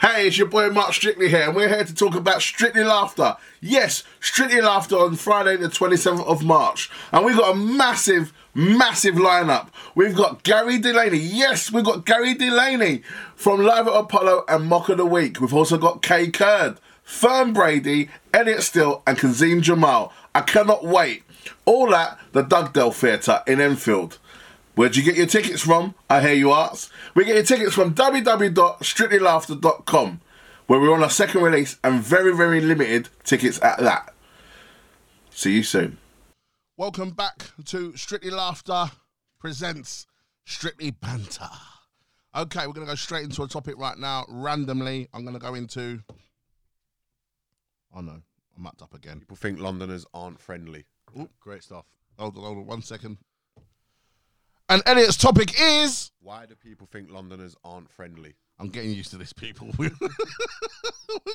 Hey, it's your boy Marc Strictly here, and we're here to talk about Strictly Laughter. Yes, Strictly Laughter on Friday, the 27th of March. And we've got a massive, massive lineup. We've got Gary Delaney. Yes, we've got Gary Delaney from Live at Apollo and Mock of the Week. We've also got Kae Kurd, Fern Brady, Elliot Steel, and Kazeem Jamal. I cannot wait. All at the Dugdale Theatre in Enfield. Where'd you get your tickets from? I hear you ask. We get your tickets from www.strictlylaughter.com, where we're on our second release and very, very limited tickets at that. See you soon. Welcome back to Strictly Laughter presents Strictly Banter. Okay, we're going to go straight into a topic right now. Randomly, I'm going to go into. Oh no, I'm mucked up again. People think Londoners aren't friendly. Ooh. Great stuff. Hold on, hold on, one second. And Elliot's topic is. Why do people think Londoners aren't friendly? I'm getting used to this, people. We're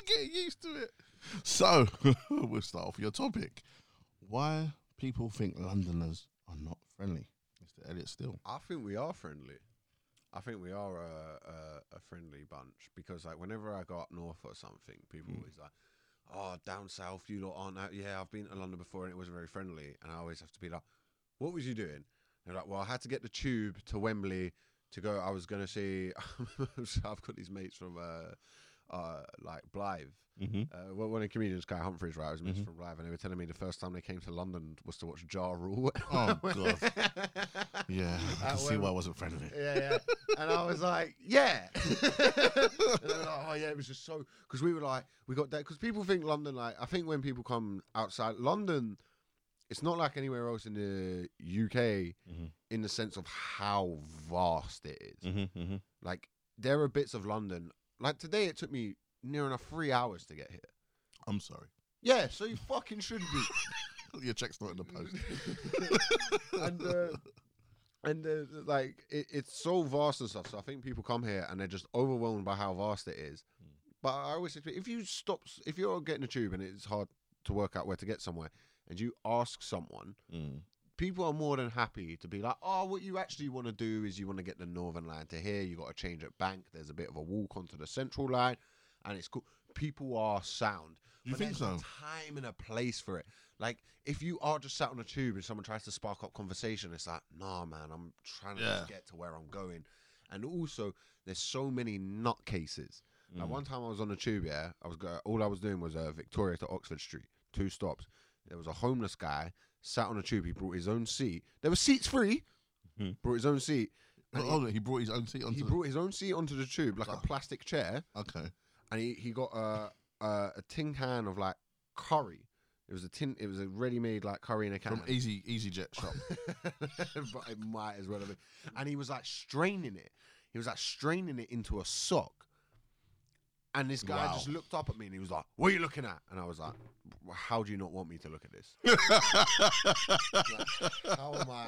getting used to it. So, we'll start off your topic. Why people think Londoners are not friendly? Mr. Elliot Steel. I think we are friendly. I think we are a, a, a friendly bunch because, like, whenever I go up north or something, people Mm. always like, "Oh, down south, you lot aren't out." Yeah, I've been to London before and it wasn't very friendly. And I always have to be like, "What was you doing?" They're like, "Well, I had to get the tube to Wembley to go. I was gonna see." so I've got these mates from uh, uh, like Blyth. Mm-hmm. Uh, well, one of the comedians, Guy Humphries, right, I was mates Mhm. from Live, and they were telling me the first time they came to London was to watch Ja Rule. Oh, God. Yeah, I At can see why I wasn't friendly. yeah, yeah. And I was like, yeah. and they were like, oh, yeah, it was just so. Because we were like, we got that. Because people think London, like, I think when people come outside London, it's not like anywhere else in the UK Mhm. in the sense of how vast it is. Mm-hmm, mm-hmm. Like, there are bits of London. Like, today it took me near enough three hours to get here. I'm sorry. Yeah, so you fucking should be. Your check's not in the post. and uh, and uh, like it, it's so vast and stuff. So I think people come here and they're just overwhelmed by how vast it is. But I always say, if you stop, if you're getting a tube and it's hard to work out where to get somewhere, and you ask someone, Mm. people are more than happy to be like, oh, what you actually want to do is you want to get the Northern Line to here. You got to change at Bank. There's a bit of a walk onto the Central Line, and it's cool. People are sound. You but think there's so? a time and a place for it. Like if you are just sat on a tube and someone tries to spark up conversation, it's like, nah, man, I'm trying to Yeah. get to where I'm going. And also, there's so many nutcases. Like Mm. one time I was on the tube, yeah, I was go- all I was doing was uh, Victoria to Oxford Street, two stops. There was a homeless guy sat on a tube. He brought his own seat. There were seats free. Mhm. Brought his own seat. Oh, And hold on, he brought his own seat he, onto he the. brought his own seat onto the tube, like Ah. a plastic chair, Okay. and he, he got a, a a tin can of like curry. It was a tin. It was a ready-made like curry in a can. From Easy Easy Jet shop. but it might as well have been. And he was like straining it. He was like straining it into a sock. And this guy Wow. just looked up at me and he was like, "What are you looking at?" And I was like, "How do you not want me to look at this? Like, how am I?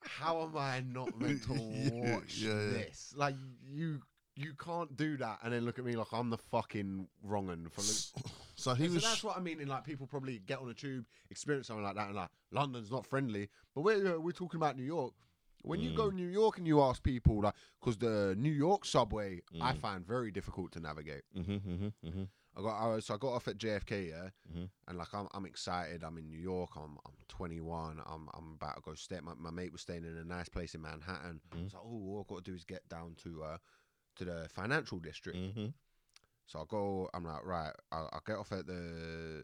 How am I not meant to watch yeah, yeah. this? Like you." You can't do that and then look at me like I'm the fucking wrong un for look- so he so was. that's what I mean. In like people probably get on a tube, experience something like that, and like London's not friendly. But we're we're talking about New York. When you go Mm. New York and you ask people like, because the New York subway I Mm. find very difficult to navigate. Mm-hmm, mm-hmm, mm-hmm. I got I, was- so I got off at JFK, yeah, Mhm. and like I'm I'm excited. I'm in New York. I'm I'm 21. I'm I'm about to go stay. My, my mate was staying in a nice place in Manhattan. Mhm. So oh, all I've got to do is get down to uh to the financial district. Mm-hmm. So I go. I'm like, right. I'll, I'll get off at the.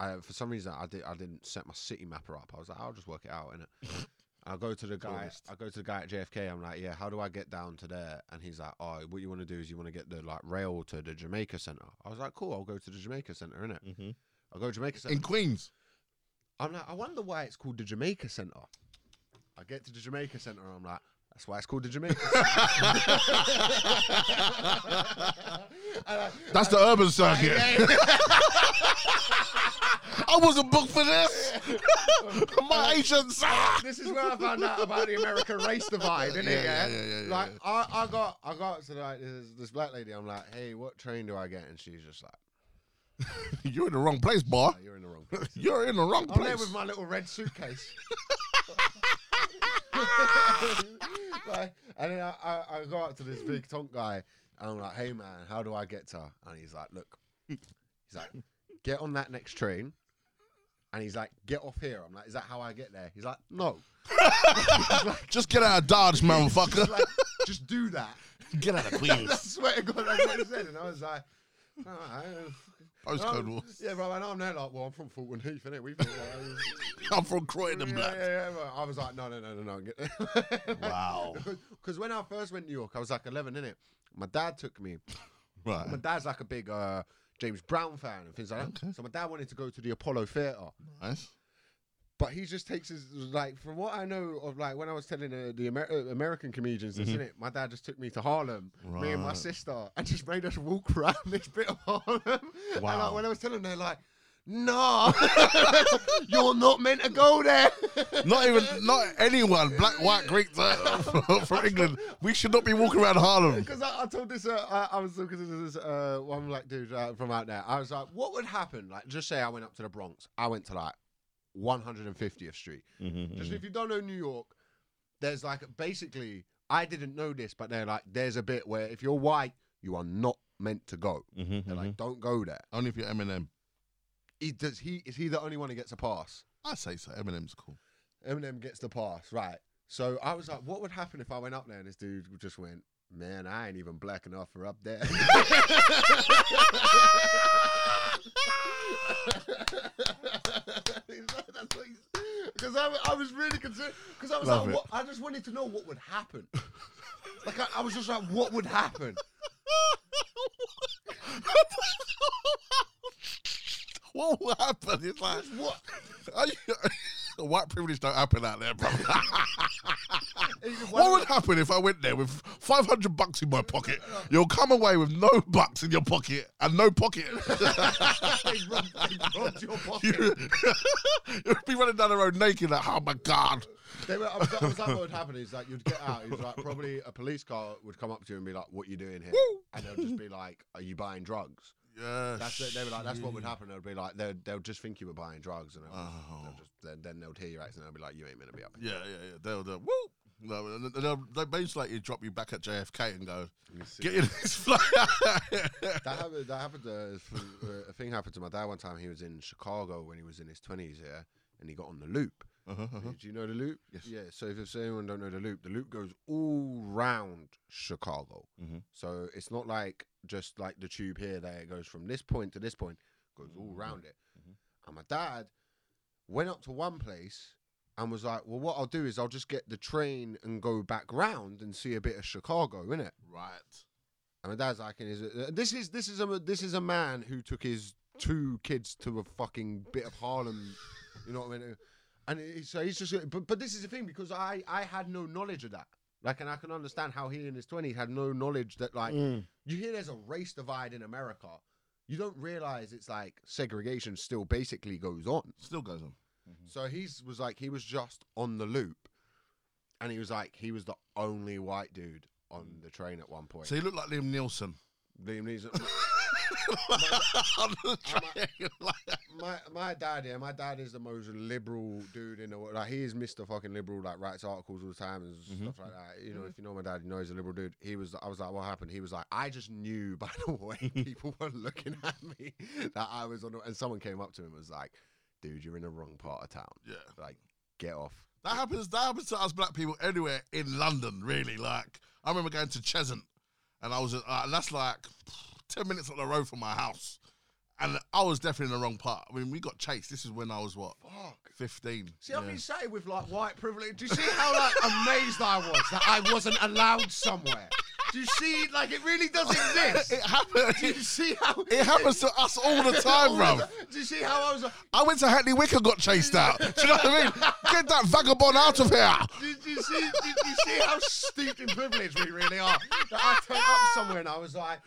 I, for some reason, I did. I didn't set my Citymapper up. I was like, I'll just work it out, innit? I'll go to the guy. Tourist. I go to the guy at JFK. I'm like, yeah. How do I get down to there? And he's like, oh, what you want to do is you want to get the like rail to the Jamaica Center. I was like, cool. I'll go to the Jamaica Center, innit? Mm-hmm. I'll go to Jamaica Center. In Queens. I'm like, I wonder why it's called the Jamaica Center. I get to the Jamaica Center. I'm like, that's why it's called the Jamaica. Center. And I- That's the urban circuit. I wasn't booked for this. My. Ah! this is where I found out about the American race divide, isn't it? Yeah, Yeah, yeah, yeah, Like. I, I got, I got to like this, this black lady. I'm like, hey, what train do I get? And she's just like, You're in the wrong place, boy. you're in the wrong place. You're in the wrong I'm there with my little red suitcase. like, and then I, I, I go up to this big tonk guy, And I'm like, hey man, how do I get to? her?" And he's like, look, he's like, get on that next train. And he's like, get off here. I'm like, is that how I get there? He's like, no. Just get out of Dodge, He's motherfucker. like, just do that. Get out of I Queens. swear to God, that's what he said. And I was like, alright. Postcode Um, wars. Yeah, bro, and I'm there like, well, I'm from Thornton Heath, innit? We from, like, I'm from Croydon, yeah, black. yeah, yeah, bro. I was like, no, no, no, no, no. Wow. Because when I first went to New York, I was like 11, innit? My dad took me. Right. My dad's like a big uh, James Brown fan and things like that. So my dad wanted to go to the Apollo Theatre. Nice. But he just takes his like from what I know of like when I was telling uh, the Amer- uh, American comedians this, innit? My dad just took me to Harlem, me and my sister, and just made us walk around this bit of Harlem. And like, when I was telling them, they're like, "No, you're not meant to go there." Not even, not anyone, black, white, Greek, uh, from, from England. We should not be walking around Harlem. Because I, I told this, uh, I, I was because this uh, one black dude uh, from out there. I was like, "What would happen? Like, just say I went up to the Bronx. I went to like 150th Street. Just if you don't know New York, there's like basically I didn't know this, but they're like there's a bit where if you're white, you are not meant to go. They're like, don't go there. Only if you're Eminem. He does he is he the only one who gets a pass? I say so. Eminem's cool. Eminem gets the pass, right? So I was like, what would happen if I went up there and this dude just went, man, I ain't even black enough for up there. Because I, I was really concerned. Because I was Love like, I just wanted to know what would happen. Like I, I was just like, what would happen? what will happen? It's like, What? are you, white privilege don't happen out there, bro. What would happen if I went there with 500 bucks in my pocket? You'll come away with no bucks in your pocket and no pocket. They robbed- they robbed your pocket. you, you'll be running down the road naked like, oh my God. They were, I was, I was like, what would happen is like you'd get out. It's like probably a police car would come up to you and be like, "What are you doing here?" And they'll just be like, "Are you buying drugs?" Yeah. That's it. They were like, "That's what would happen." They'll be like, "They'll they'll just think you were buying drugs," and they'll, Oh. they'll just then, then they'll hear your accent. and They'll be like, "You ain't meant to be up." here." Yeah, yeah, yeah. They'll, they'll, woo. No, and they'll, they basically drop you back at JFK and go, get in this flight. That happened. That happened. Uh, uh, a thing happened to my dad one time. He was in Chicago when he was in his twenties, yeah, and he got on the loop. Uh-huh, uh-huh. Do you know the loop? Yes. Yeah. So if, if anyone don't know the loop, the loop goes all round Chicago. Mhm. So it's not like just like the tube here that it goes from this point to this point, goes all round it. Mhm. And my dad went up to one place and was like, "Well, what I'll do is I'll just get the train and go back round and see a bit of Chicago, innit?" Right. And my dad's like, is uh, "This is this is a this is a man who took his two kids to a fucking bit of Harlem, you know what I mean?" And he- so he's just, but but this is the thing because I I had no knowledge of that. Like, and I can understand how he in his twenties had no knowledge that like Mm. you hear there's a race divide in America. You don't realize it's like segregation still basically goes on. Still goes on. So he's was like he was just on the loop, and he was like he was the only white dude on the train at one point. So he looked like Liam Nielsen. Liam Neeson. on the train. my my dad, yeah, my dad is the most liberal dude in the world. Like he is Mr. fucking liberal, like writes articles all the time and stuff like that. You know, if you know my dad, you know he's a liberal dude. He was, I was like, what happened? He was like, I just knew by the way people were looking at me that I was on. the-" And someone came up to him and was like, dude, you're in the wrong part of town. yeah. Like, get off. That happens. That happens to us black people anywhere in London. Really, like I remember going to Cheshunt, and I was, uh, and that's like ten minutes up the road from my house, and I was definitely in the wrong part. I mean, we got chased. This is when I was what Fuck. fifteen. See, I've been saying with like white privilege. Do you see how like amazed I was that I wasn't allowed somewhere? Do you see? Like it really does exist. It happened. Do you see how It happens to us all the time, bro. Do you see how I was? I went to Hackney Wick and got chased out. Do you know what I mean? Get that vagabond out of here. Did you see? Did you see how steeped in privilege we really are? That I turned up somewhere and I was like,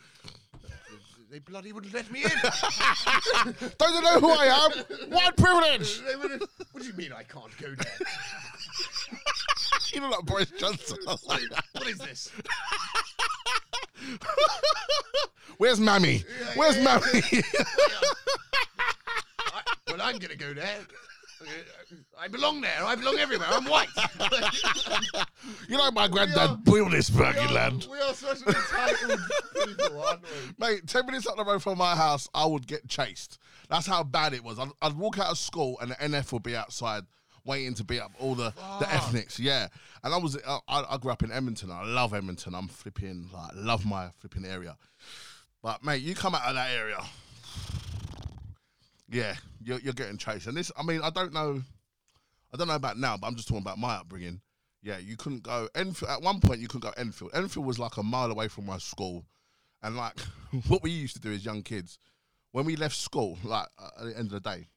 they bloody wouldn't let me in. Don't you know who I am? What privilege. They wouldn't- what do you mean I can't go there? You look like Boris Johnson. What is, this? Where's Mammy? Where's Mammy? Well, I'm gonna go there. I belong there. I belong everywhere. I'm white. You know, my granddad are- built this fucking land. we are such an entitled people, aren't we? Mate, 10 minutes up the road from my house, I would get chased. That's how bad it was. I'd, I'd walk out of school and the NF would be outside waiting to beat up all the, the ethnics. Yeah. And I was, I I grew up in Edmonton. I love Edmonton. I'm flipping, like, love my flipping area. But, mate, you come out of that area, yeah, you're, you're getting chased. And this, I mean, I don't know, I don't know about now, but I'm just talking about my upbringing. Yeah, you couldn't go Enfield. At one point, you couldn't go Enfield. Enfield was like a mile away from my school. And like, what we used to do as young kids, when we left school, like uh, at the end of the day,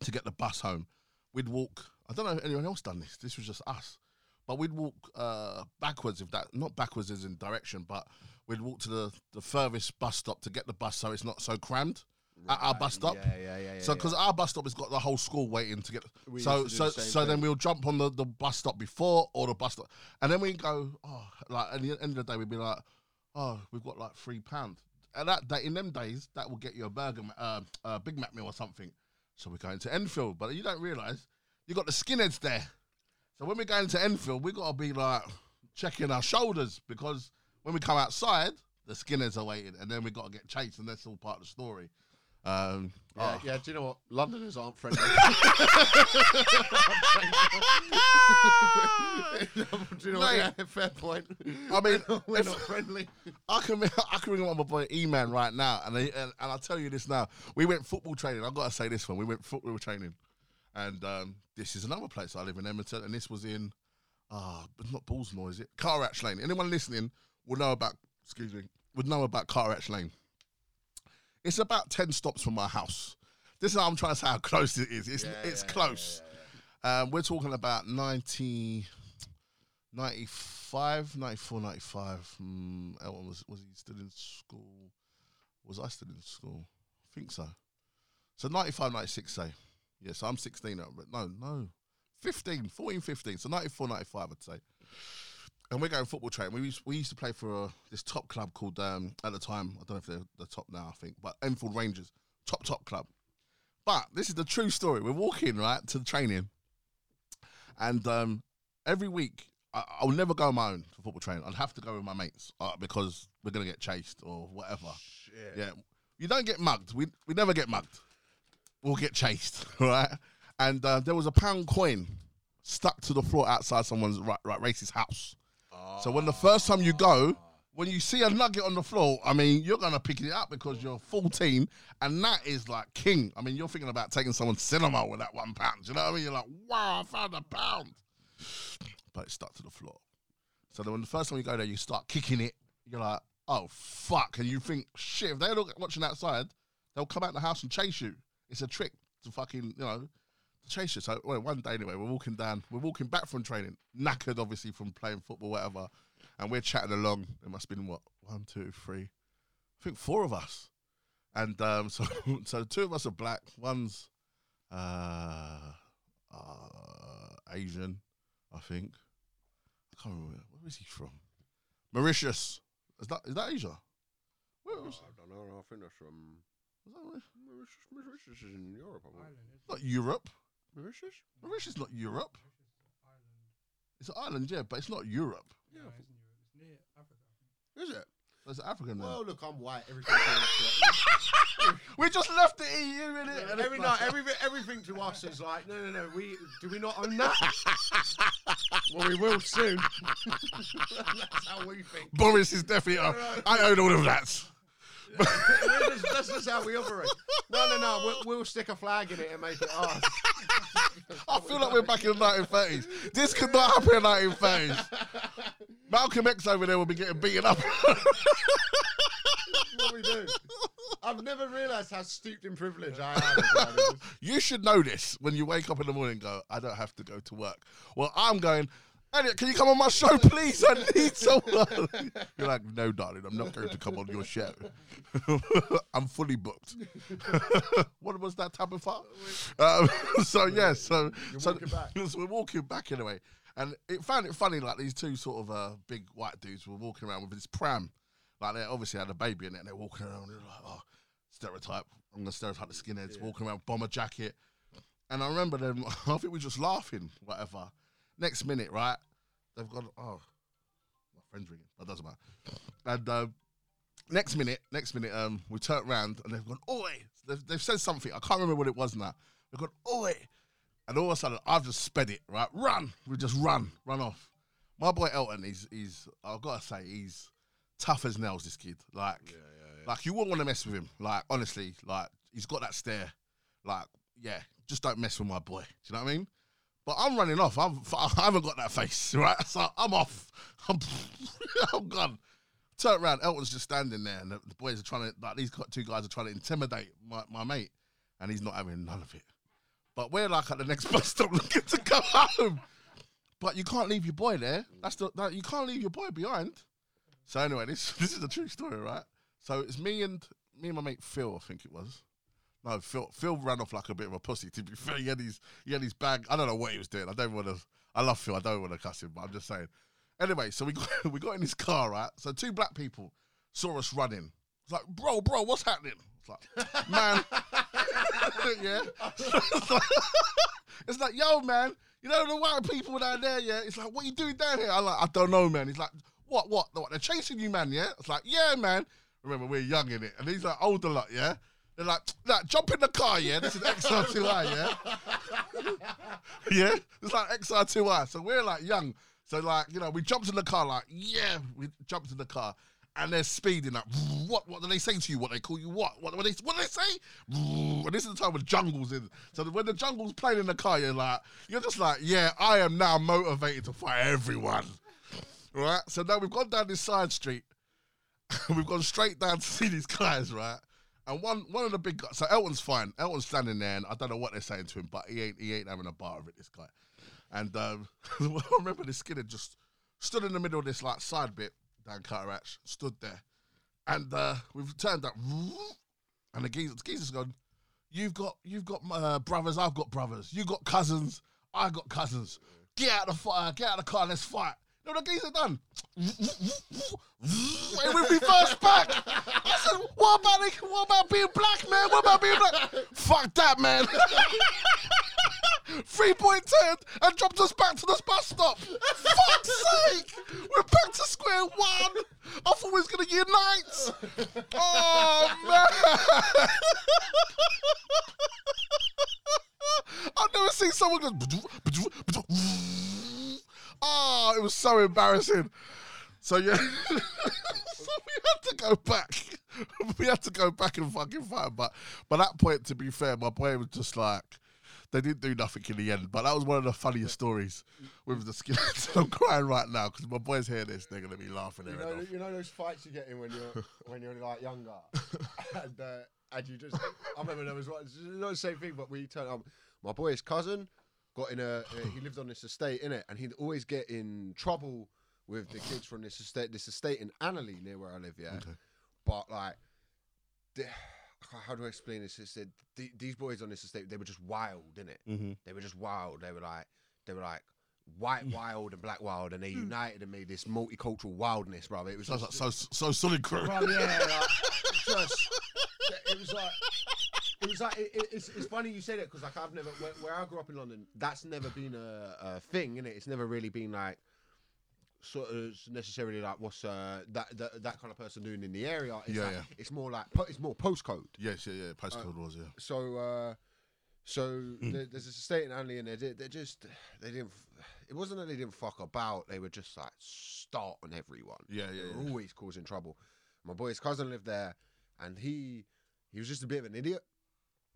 to get the bus home, we'd walk. I don't know if anyone else done this. This was just us, but we'd walk uh, backwards. If that not backwards as in direction, but we'd walk to the the furthest bus stop to get the bus, so it's not so crammed at our bus stop. Yeah, yeah, yeah. yeah So, yeah. because our bus stop has got the whole school waiting to get, We so to so the so then we'll jump on the, the bus stop before or the bus stop, and then we go, oh, like at the end of the day we'd be like, oh, we've got like three pound, and that day in them days that will get you a burger, uh, a Big Mac meal or something. So we're going to Enfield, but you don't realise you got the skinheads there. So when we're going to Enfield, we got to be like checking our shoulders because when we come outside, the skinheads are waiting, and then we got to get chased, and that's all part of the story. Um, Yeah, oh. yeah, do you know what? Londoners aren't friendly. do you know what? Mate. Yeah, fair point. I mean, we're if- not friendly. I can I can ring up my boy E Man right now, and, I, and and I'll tell you this now. We went football training. I've got to say this one. We went football training, and um, this is another place I live in Edmonton, and this was in ah, but not Bullsmoor, is it? Carterhatch Lane. Anyone listening will know about. Excuse me, would know about Carterhatch Lane. It's about ten stops from my house. This is how I'm trying to say how close it is. It's it's close. Um, we're talking about 90, 95, 94, 95. Mm, Elton was, was he still in school? Was I still in school? I think so. So 95, 96, say. Yeah, so I'm 16 no, no. 15, 14, 15. So 94, 95, I'd say. And we're going football training. We used, we used to play for uh, this top club called, um, at the time, I don't know if they're the top now, I think, but Enfield Rangers. Top, top club. But this is the true story. We're walking, right, to the training. And um, every week, I, I'll never go on my own for football training. I'd have to go with my mates uh, because we're going to get chased or whatever. Shit. Yeah. You don't get mugged. We, we never get mugged. We'll get chased, right? And uh, there was a pound coin stuck to the floor outside someone's right, right racist house. So when the first time you go, when you see a nugget on the floor, I mean, you're gonna pick it up because you're 14, and that is like king. I mean, you're thinking about taking someone's cinema with that one pound. You know what I mean? You're like, wow, I found a pound, but it's stuck to the floor. So then when the first time you go there, you start kicking it. You're like, oh fuck, and you think, shit, if they're look- watching outside, they'll come out the house and chase you. It's a trick to fucking, you know, to chase you. So well, one day anyway, we're walking down, we're walking back from training, knackered obviously from playing football, whatever, and we're chatting along. It must have been what one, two, three, I think four of us, and um, so so two of us are black, one's uh, uh, Asian, I think. I can't remember where is he from. Mauritius. Is that is that Asia? Where was, I don't know. I think that's from is that Mauritius? Mauritius. Mauritius is in Europe. I think. Not Europe. Mauritius? Mauritius is not Europe. It's an island, yeah, but it's not Europe. Yeah. No, it's in Europe. It's near Africa. Is it? It's African then. Well, look, I'm white. Everything. we just left the EU in it. to every night, everything, everything to us is like, no, no, no. We do we not own that? well, we will soon. That's how we think. Boris is definitely. Uh, I own all of that. We're just- how we operate. No, no, no. We'll, we'll stick a flag in it and make it ours. I feel like we're back in the 1930s. This could not happen in the 1930s. Malcolm X over there will be getting beaten up. what we do. I've never realised how steeped in privilege I am. you should know this when you wake up in the morning and go, I don't have to go to work. Well, I'm going, can you come on my show, please? I need someone. You're like, no, darling, I'm not going to come on your show. I'm fully booked. what was that type of? Um, so, yeah, so, so, so we're walking back anyway. And it found it funny, like these two sort of uh, big white dudes were walking around with this pram. Like they obviously had a baby in it and they're walking around. They're like, oh, stereotype. I'm going to stereotype the skinheads walking around, bomber jacket. And I remember them. I think we were just laughing, whatever. Next minute, right? They've gone. Oh, my friend's ringing. That doesn't matter. And uh, next minute, next minute, um, we turn around and they've gone, "Oi!" They've, they've said something. I can't remember what it was now. They've gone, "Oi!" And all of a sudden, I've just sped it. Right, run. We just run, run off. My boy Elton, he's he's. I've got to say, he's tough as nails. This kid, like, like you wouldn't want to mess with him. Like, honestly, like he's got that stare. Like, yeah, just don't mess with my boy. Do you know what I mean? But I'm running off. I'm, I haven't got that face, right? So I'm off. I'm, I'm gone. Turn around. Elton's just standing there, and the, the boys are trying to, like, these two guys are trying to intimidate my, my mate, and he's not having none of it. But we're like at the next bus stop looking to go home. But you can't leave your boy there. That's the that, you can't leave your boy behind. So anyway, this this is a true story, right? So it's me and me and my mate Phil, I think it was. No, Phil Phil ran off like a bit of a pussy. To be fair, he had his he had his bag. I don't know what he was doing. I don't want to. I love Phil. I don't want to cuss him, but I'm just saying. Anyway, so we got we got in his car, right? So two black people saw us running. It's like, bro, bro, what's happening? It's like, man, yeah. it's, like, yo, man, you know the white people down there, yeah. It's like, what you doing down here? I'm like, I don't know, man. He's like, what, what, what? They're chasing you, man, yeah. It's like, yeah, man. Remember, we're young in it, and he's like older, lot, yeah. They're like, like, jump in the car, yeah. This is XR2i, yeah. yeah, it's like XR2i. So we're like young. So like, you know, we jumped in the car, like, yeah, we jumped in the car. And they're speeding like, what? What do they say to you? What they call you? What? What? What they? What do they say? And this is the time when jungle's in. So when the jungle's playing in the car, you're like, you're just like, yeah, I am now motivated to fight everyone, right? So now we've gone down this side street. we've gone straight down to see these guys, right? And one one of the big guys, so Elton's fine. Elton's standing there, and I don't know what they're saying to him, but he ain't he ain't having a bar of it. This guy, and um, I remember this kid just stood in the middle of this like side bit Dan Carterhatch, stood there, and uh, we've turned up, and the geezer, the geezer's gone. You've got you've got uh, brothers, I've got brothers. You got cousins, I got cousins. Get out of the fire, get out of the car, let's fight. What the geezer done? and we reversed back. I said, what about the, what about being black, man? What about being black? Fuck that, man. Three point and dropped us back to the bus stop. Fuck's sake! We're back to square one. I thought we was gonna unite. Oh man! I've never seen someone go. Oh, it was so embarrassing. So yeah, so we had to go back. We had to go back and fucking fight. But by that point, to be fair, my boy was just like, they didn't do nothing in the end. But that was one of the funniest stories with the skin. I'm crying right now because my boys hear this, they're gonna be laughing You know, you know those fights you get in when you're when you're like younger, and uh, and you just. I remember there was one. Not the same thing, but we turned up. My boy's cousin got in a. Uh, he lived on this estate in it, and he'd always get in trouble with the kids from this estate. This estate in Anerley, near where I live. Yeah, Okay. but like, the, how do I explain this? It said the, these boys on this estate, they were just wild, innit? Mhm. They were just wild. They were like, they were like white wild and black wild, and they united and made this multicultural wildness, bro. It was So, just, so, so solid crew. Bro, yeah, like, just it was like it was like it, it- it's, it's funny you say that because like I've never where, where I grew up in London, that's never been a, a thing, innit? It's never really been like sort of necessarily like what's uh, that, that that kind of person doing in the area. It's Yeah, like, yeah. It's more like it's more postcode. Yes, yeah, yeah. Postcode was yeah. So uh, so Hmm. there, there's a estate in Anerley, and they did, they just they didn't. It wasn't that they didn't fuck about. They were just like starting everyone. Yeah, yeah, They yeah. were always causing trouble. My boy's cousin lived there, and he he was just a bit of an idiot.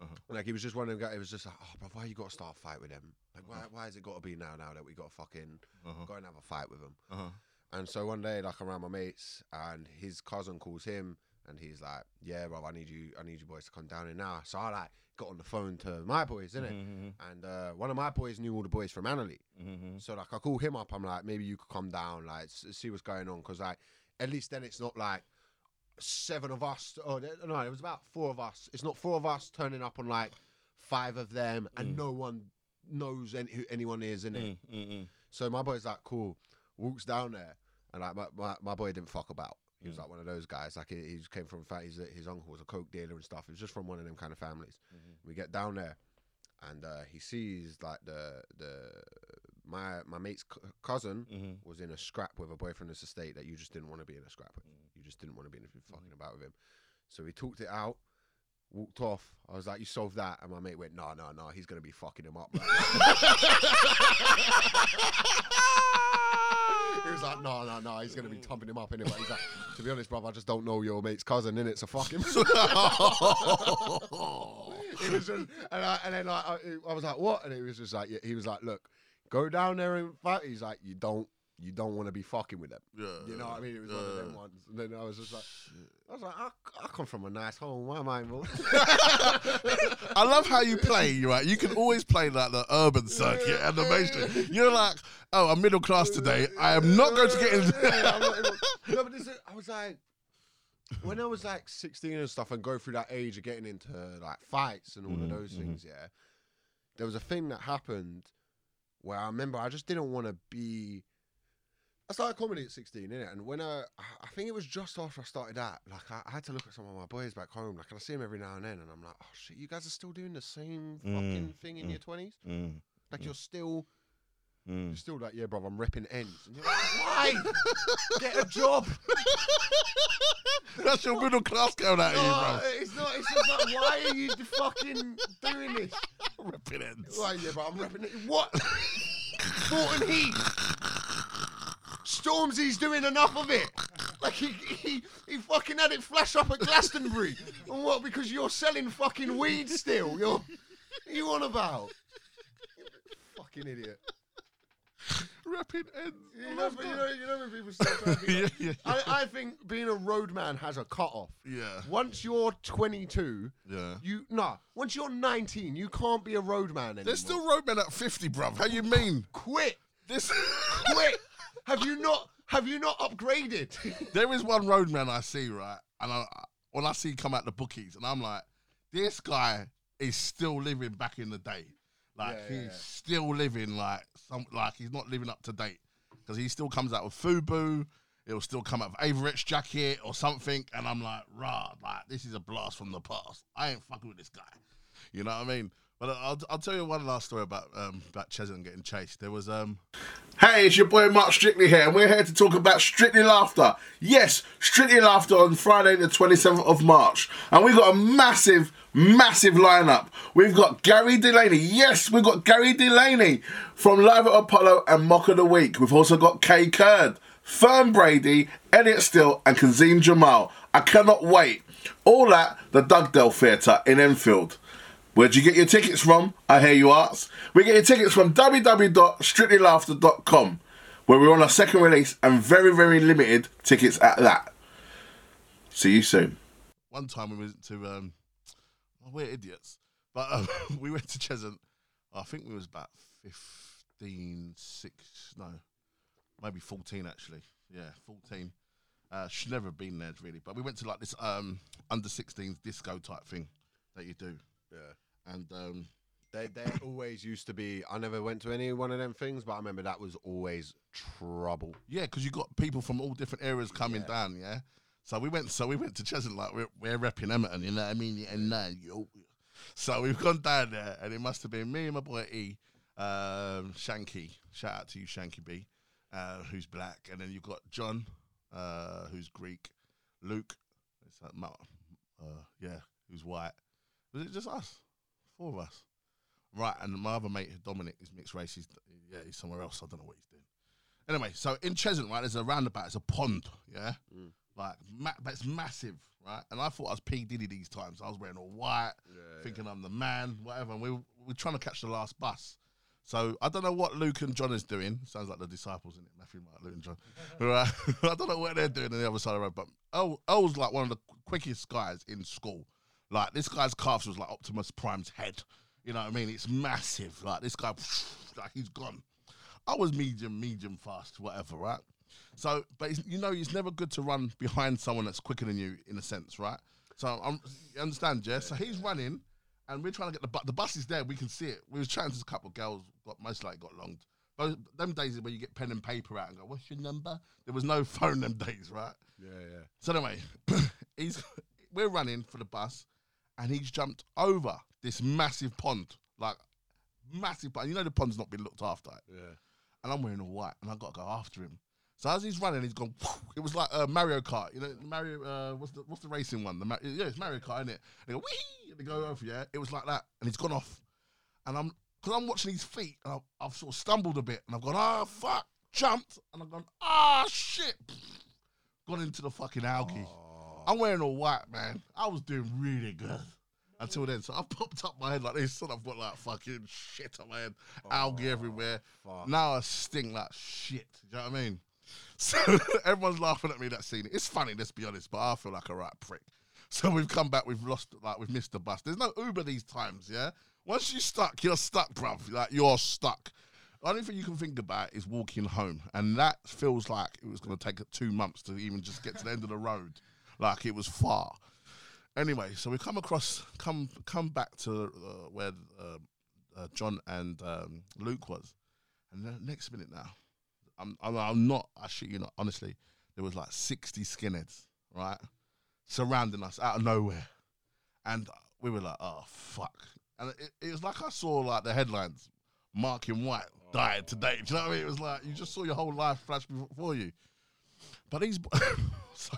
Uh-huh. Like he was just one of them guys. It was just like, oh, bro, why you got to start a fight with him? Like, why why has it got to be now? Now that we got to fucking Uh-huh. go and have a fight with him. Uh-huh. And so one day, like around my mates, and his cousin calls him, and he's like, "Yeah, bro, I need you. I need you boys to come down here now." So I like got on the phone to my boys, innit? Mm-hmm. And uh, one of my boys knew all the boys from Anerley. Mm-hmm. So like I call him up. I'm like, maybe you could come down, like see what's going on, because like at least then it's not like seven of us. Oh no, it was about four of us. It's not four of us turning up on like five of them, and Mm. no one knows any, who anyone is in it. Mm-hmm. So my boy's like, cool, walks down there, and like my, my, my boy didn't fuck about. He was Mm. like one of those guys. Like he, he just came from his his uncle was a coke dealer and stuff. He was just from one of them kind of families. We get down there, and uh, he sees like the the my my mate's c- cousin Mhm. was in a scrap with a boy from this estate that you just didn't want to be in a scrap with. You just didn't want to be in a fucking about with him. So he talked it out, walked off. I was like, "You solved that," and my mate went, "No, no, no, he's gonna be fucking him up." he was like, "No, no, no, he's gonna be thumping him up anyway. he's like, "To be honest, brother, I just don't know your mate's cousin, in it, so fuck him." it was just, and, I, and then I, I, I was like, "What?" And he was just like, yeah, "He was like, look, go down there and fight." He's like, "You don't." You don't want to be fucking with them. Yeah. You know what I mean? It was one of them ones. And then I was just like, I was like, I, I come from a nice home. Why am I involved? I love how you play, You right? You can always play like the urban circuit and the mainstream. You're like, oh, I'm middle class today. I am not going to get Yeah, into. I'm not involved. no, but this is, I was like, when I was like 16 and stuff and go through that age of getting into like fights and all Mhm, of those mhm. things, yeah, there was a thing that happened where I remember I just didn't want to be. I started comedy at 16, innit? And when I, I think it was just after I started that, like I, I had to look at some of my boys back home, like, and I see them every now and then, and I'm like, oh shit, you guys are still doing the same fucking thing in mm. your 20s? Mm, Like you're still mm. you're still like, yeah, bro, I'm ripping ends. And you're like, why? Get a job. That's your middle class going at No, you, bro. it's not. It's just like, why are you fucking doing this? Ends. Like, yeah, but I'm ripping it. What? Thornton Heath. Stormzy's doing enough of it. Like he, he he fucking had it flash up at Glastonbury. and what? Because you're selling fucking weed still. You're you on about? fucking idiot. Ripping ends. You oh know, but you know, you know when people start yeah, yeah, I, I think being a roadman has a cut off. yeah, Once you're 22, yeah. you nah. Once you're 19, you can't be a roadman anymore. There's still roadmen at 50, bruv. How you mean? quit, This. quit. have you not? Have you not upgraded? there is one roadman I see, right? And I, when I see him come out the bookies, and I'm like, this guy is still living back in the day. Like Yeah, he's yeah, still living like some like he's not living up to date because he still comes out with Fubu. It'll still come out with Avirex jacket or something, and I'm like, rah, like this is a blast from the past. I ain't fucking with this guy. You know what I mean? But I'll, I'll tell you one last story about um about Cheshunt getting chased. There was um Hey, it's your boy Marc Strictly here, and we're here to talk about Strictly Laughter. Yes, Strictly Laughter on Friday, the 27th of March. And we've got a massive, massive lineup. We've got Gary Delaney. Yes, we've got Gary Delaney from Live at Apollo and Mock of the Week. We've also got Kae Kurd, Fern Brady, Elliot Steel, and Kazeem Jamal. I cannot wait. All at the Dugdale Theatre in Enfield. Where'd you get your tickets from? I hear you ask. We get your tickets from www.strictlylaughter.com, where we're on our second release and very, very limited tickets at that. See you soon. one time we went to um oh, we're idiots but um, we went to Cheshunt I think we was about 15 6 no maybe 14 actually yeah 14 uh should never have been there really but we went to like this um under 16s disco type thing that you do Yeah. And um They they always used to be. I never went to any one of them things, but I remember that was always trouble. Yeah, because you got people from all different areas coming Yeah. down. Yeah, so we went. So we went to Cheshunt like we're, we're repping Edmonton. You know what I mean? And uh, yo. So we've gone down there, and it must have been me and my boy E, um, Shanky. Shout out to you, Shanky B, uh, who's black, and then you've got John, uh, who's Greek, Luke, it's like, Ma- uh, yeah, who's white. Was it just us? Four of us. Right, and my other mate, Dominic, is mixed race. He's, yeah, he's somewhere else. I don't know what he's doing. Anyway, so in Cheshunt, right, there's a roundabout. It's a pond, yeah, Mm. like, ma- but it's massive, right? And I thought I was P Diddy these times. I was wearing all white, thinking I'm the man, whatever. And we were, we were trying to catch the last bus. So I don't know what Luke and John is doing. Sounds like the disciples in it, Matthew, Mark, Luke and John. Right? I don't know what they're doing on the other side of the road. But oh, was like one of the quickest guys in school. Like this guy's calves was like Optimus Prime's head. You know what I mean? It's massive. Like this guy, like he's gone. I was medium, medium fast, whatever, right? So, but it's, you know, it's never good to run behind someone that's quicker than you, in a sense, right? So, I'm, you understand, Jess? So he's running, and we're trying to get the bus. The bus is there. We can see it. We was chatting to a couple of girls. Got most likely got longed. Those them days where you get pen and paper out and go, "What's your number?" There was no phone them days, right? Yeah, yeah. So anyway, he's we're running for the bus, and he's jumped over this massive pond, like massive pond. You know the pond's not been looked after, Yeah. and I'm wearing all white, and I got to go after him. So as he's running, he's gone. It was like uh, Mario Kart, you know, Mario. Uh, what's the what's the racing one? The Ma- yeah, it's Mario Kart, isn't it? And they go wee, and they go over. Yeah, it was like that, and he's gone off, and I'm because I'm watching his feet, and I've, I've sort of stumbled a bit, and I've gone, ah, fuck, jumped, and I've gone, ah, shit, gone into the fucking algae. I'm wearing all white, man. I was doing really good until then. So I popped up my head like this, and I've got like fucking shit on my head, algae everywhere. fuck. Now I stink like shit. Do you know what I mean? So everyone's laughing at me that scene. It's funny, let's be honest, but I feel like a right prick. So we've come back, we've lost, like we've missed the bus. There's no Uber these times, yeah. Once you're stuck, you're stuck, bruv. Like you're stuck. The only thing you can think about is walking home, and that feels like it was going to take two months to even just get to the end of the road. Like it was far. Anyway, so we come across, come come back to uh, where uh, uh, John and um, Luke was, and the next minute now, I'm, I'm I'm not. I shit you not. Honestly, there was like sixty skinheads, right, surrounding us out of nowhere, and we were like, oh fuck, and it, it was like I saw like the headlines, Marking White died today. Do you know what I mean? It was like you just saw your whole life flash before you. But these, so,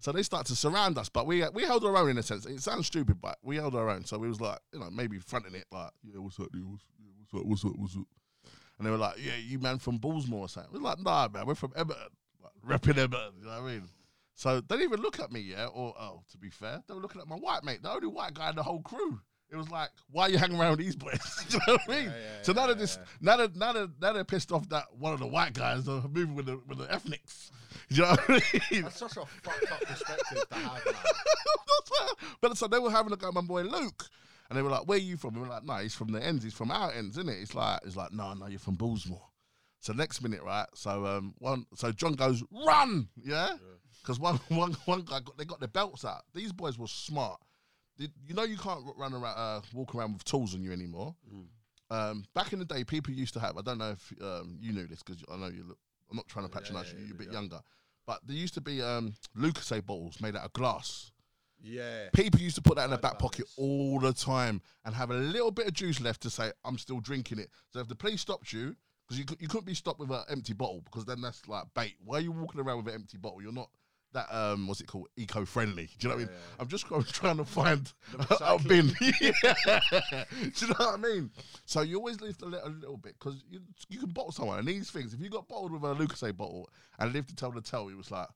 so they start to surround us, but we we held our own in a sense. It sounds stupid, but we held our own. So we was like, you know, maybe fronting it like, yeah, what's up, dude? What's, yeah, what's up? What's up? What's up? And they were like, yeah, you man from Bullsmoor or something. We're like, nah, man, we're from Edmonton. Like, repping Edmonton, you know what I mean? So they didn't even look at me, yeah? Or, oh, to be fair, they were looking at my white mate, the only white guy in the whole crew. It was like, why are you hanging around with these boys? you know what I mean? Yeah, yeah, so now yeah, they're just, yeah. now they're, now they're, now they're pissed off that one of the white guys are moving with the, with the ethnics. You know what I mean? That's such a fucked up perspective to have, man. but so they were having a go at my boy Luke. And they were like, Where are you from? We were like, No, he's from the ends, he's from our ends, isn't it? It's like it's like, no, no, you're from Bullsmoor. So next minute, right? So um one so John goes, Run! Yeah? Because one one one guy got they got their belts out. These boys were smart. Did- You know you can't run around uh, walk around with tools on you anymore. Um, back in the day, people used to have. I don't know if um, you knew this because I know you. Look, I'm not trying to patronise you. You're a bit younger, but there used to be um, Lucozade bottles made out of glass. Yeah. People used to put that in their back pocket this. all the time and have a little bit of juice left to say, I'm still drinking it. So if the police stopped you, because you, you couldn't be stopped with an empty bottle because then that's like bait. Why are you walking around with an empty bottle? You're not that, um, what's it called, eco friendly. Do you know what I mean? I'm just I'm trying to find a, bin. yeah. Do you know what I mean? So you always live a little, a little bit because you, you can bottle someone. And these things, if you got bottled with a Lucozade bottle and lived to tell the tale, it was like,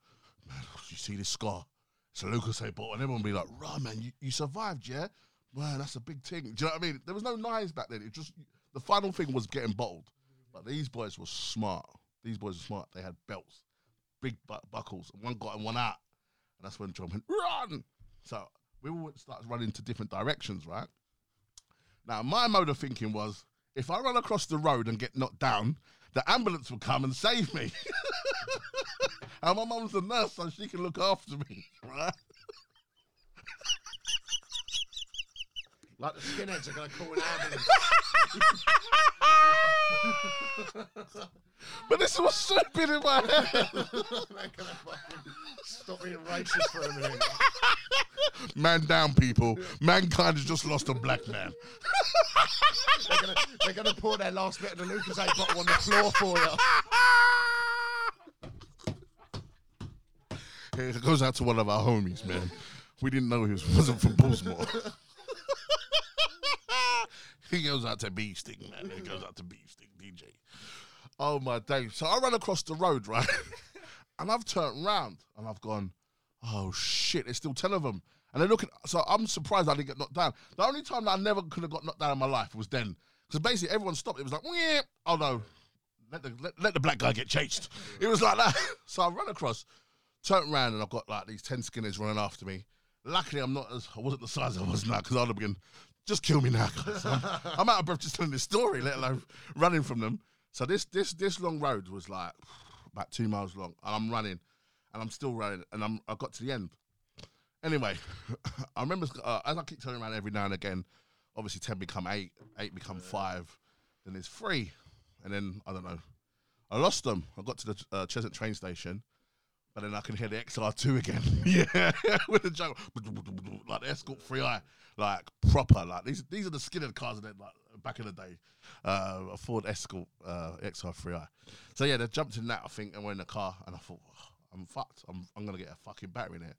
man, you see this scar? It's a Lucozade bottle. And everyone would be like, right, man, you, you survived, yeah? Man, that's a big thing. Do you know what I mean? There was no knives back then. It just, the final thing was getting bottled. But these boys were smart. These boys were smart. They had belts, big bu- buckles. and One got and one out. And that's when John went, run! So we all started running to different directions, right? Now, my mode of thinking was if I run across the road and get knocked down, the ambulance will come and save me. and my mum's a nurse, so she can look after me, right? Like the skinheads are going to call an ambulance. But this is was stupid in my head. They're going to fucking stop being racist for a minute. Man down, people. Mankind has just lost a black man. They're going to pour their last bit of the Lucas Lucozade bottle on the floor for you. It goes out to one of our homies, man. We didn't know he was, wasn't from Baltimore. He goes out to Beef Stick, man. He goes out to Beef Stick, DJ. Oh my days. So I ran across the road, right? and I've turned round and I've gone, oh shit, there's still 10 of them. And they're looking, so I'm surprised I didn't get knocked down. The only time that I never could have got knocked down in my life was then. Because basically everyone stopped. It was like, yeah, oh no, let the, let, let the black guy get chased. It was like that. So I ran across, turned around, and I've got like these 10 skinheads running after me. Luckily, I'm not as, I wasn't the size I was now because I'd have been, just kill me now. guys. I'm, I'm out of breath just telling this story, let alone running from them. So this this this long road was like about two miles long, and I'm running, and I'm still running, and I'm I got to the end. Anyway, I remember uh, as I keep turning around every now and again. Obviously, ten become eight, eight become five, then there's three, and then I don't know. I lost them. I got to the uh, Cheshunt train station, but then I can hear the XR2 again. yeah, with the jungle, like the Escort 3i, like proper. Like these, these are the skinhead cars that like back in the day, uh, a Ford Escort uh, XR3i. So yeah, they jumped in that I think and we're in the car, and I thought "Oh, I'm fucked. I'm I'm gonna get a fucking battery in it.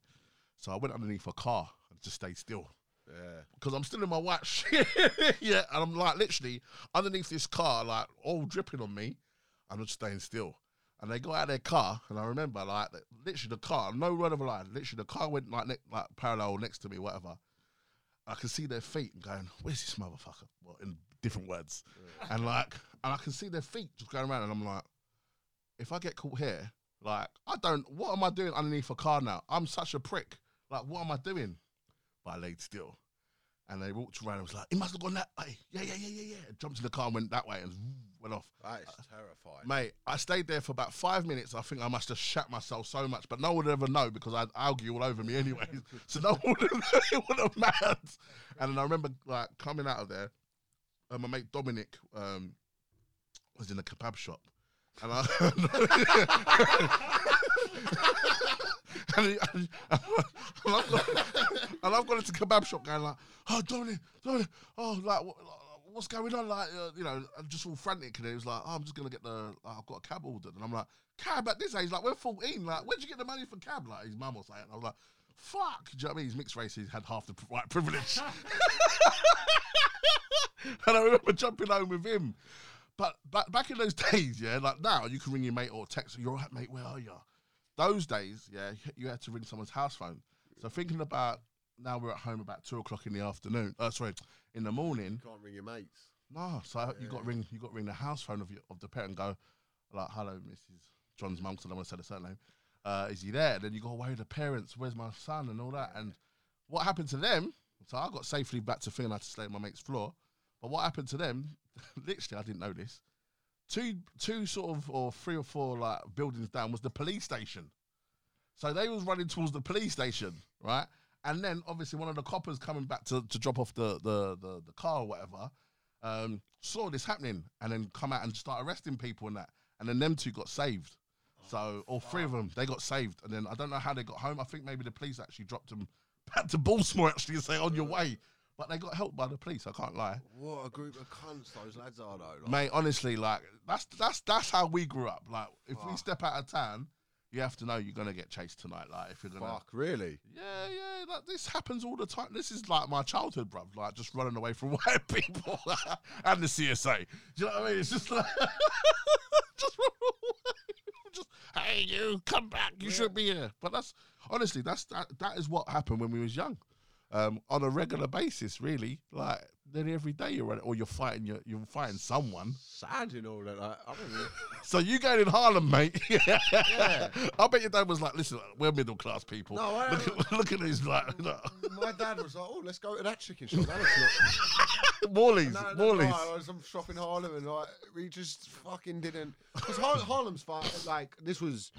So I went underneath a car and just stayed still Yeah. because I'm still in my white shit. yeah, and I'm like literally underneath this car, like all dripping on me. I'm just staying still. And they got out of their car, and I remember like literally the car, no word of a lie, literally the car went like ne- like parallel next to me, whatever. I can see their feet and going, "Where's this motherfucker?" Well, in different words, and like, and I can see their feet just going around, and I'm like, if I get caught here, like, I don't. What am I doing underneath a car now? I'm such a prick. Like, what am I doing? But I laid still. And they walked around and was like, he must have gone that way. Yeah, yeah, yeah, yeah, yeah. Jumped in the car and went that way and went off. That is terrifying. Mate, I stayed there for about five minutes. I think I must have shat myself so much, but no one would ever know because I had algae all over me anyway. so no one would have, it would have mattered. And then I remember like coming out of there, and my mate Dominic um, was in a kebab shop. And I and, and, and I've got, and I've gone into kebab shop going like, oh Dominic, Dominic, oh like what, what's going on? Like uh, you know, I'm just all frantic. And he was like, oh, I'm just gonna get the, like, I've got a cab ordered, and I'm like, cab at this age, like we're 14, like where'd you get the money for cab? Like his mum was saying, I was like, fuck, do you know what I mean? He's mixed race, he's had half the white privilege. and I remember jumping home with him. But back back in those days, yeah, like now you can ring your mate or text, you're right, mate, where are you? Those days, yeah, you had to ring someone's house phone. So thinking about now we're at home about two o'clock in the afternoon. Uh, sorry, in the morning. You can't ring your mates. No, so you got to ring you got to ring the house phone of your, of the parent and go like, "Hello, Mrs. John's mum." So I don't want to say the surname. Uh, is he there? Then you go away with the parents. Where's my son and all that? And what happened to them? So I got safely back to had to stay on my mate's floor. But what happened to them? literally, I didn't know this. Two, two sort of or three or four like buildings down was the police station. So they was running towards the police station, right? And then obviously one of the coppers coming back to, to drop off the, the, the, the car or whatever, um, saw this happening and then come out and start arresting people and that. And then them two got saved. So all three of them, they got saved. And then I don't know how they got home. I think maybe the police actually dropped them back to Bullsmoor actually and say on your way. But they got helped by the police, I can't lie. What a group of cunts those lads are, though. Like, Mate, honestly, like that's that's that's how we grew up. Like if we ah. step out of town, you have to know you're gonna get chased tonight. Like if you're gonna Fuck, really? Yeah, yeah, like this happens all the time. This is like my childhood, bro. Like just running away from white people and the CSA. Do you know what I mean? It's just like just run away. Just hey, you come back. You should be here. But that's honestly, that's that. That is what happened when we was young. Um, on a regular basis, really, like nearly every day you're running, or you're fighting, you're, you're fighting someone. Sad, you know that. Like, I mean, So you going in Harlem, mate? Yeah. I bet your dad was like, "Listen, we're middle class people. No, I- look, at, look at these like, look. my dad was like, "Oh, let's go to that chicken shop." That looks not. Morley's, No, no, Morley's. no, I was some shop in Harlem, and like we just fucking didn't. Because Har- Harlem's fine. Like this was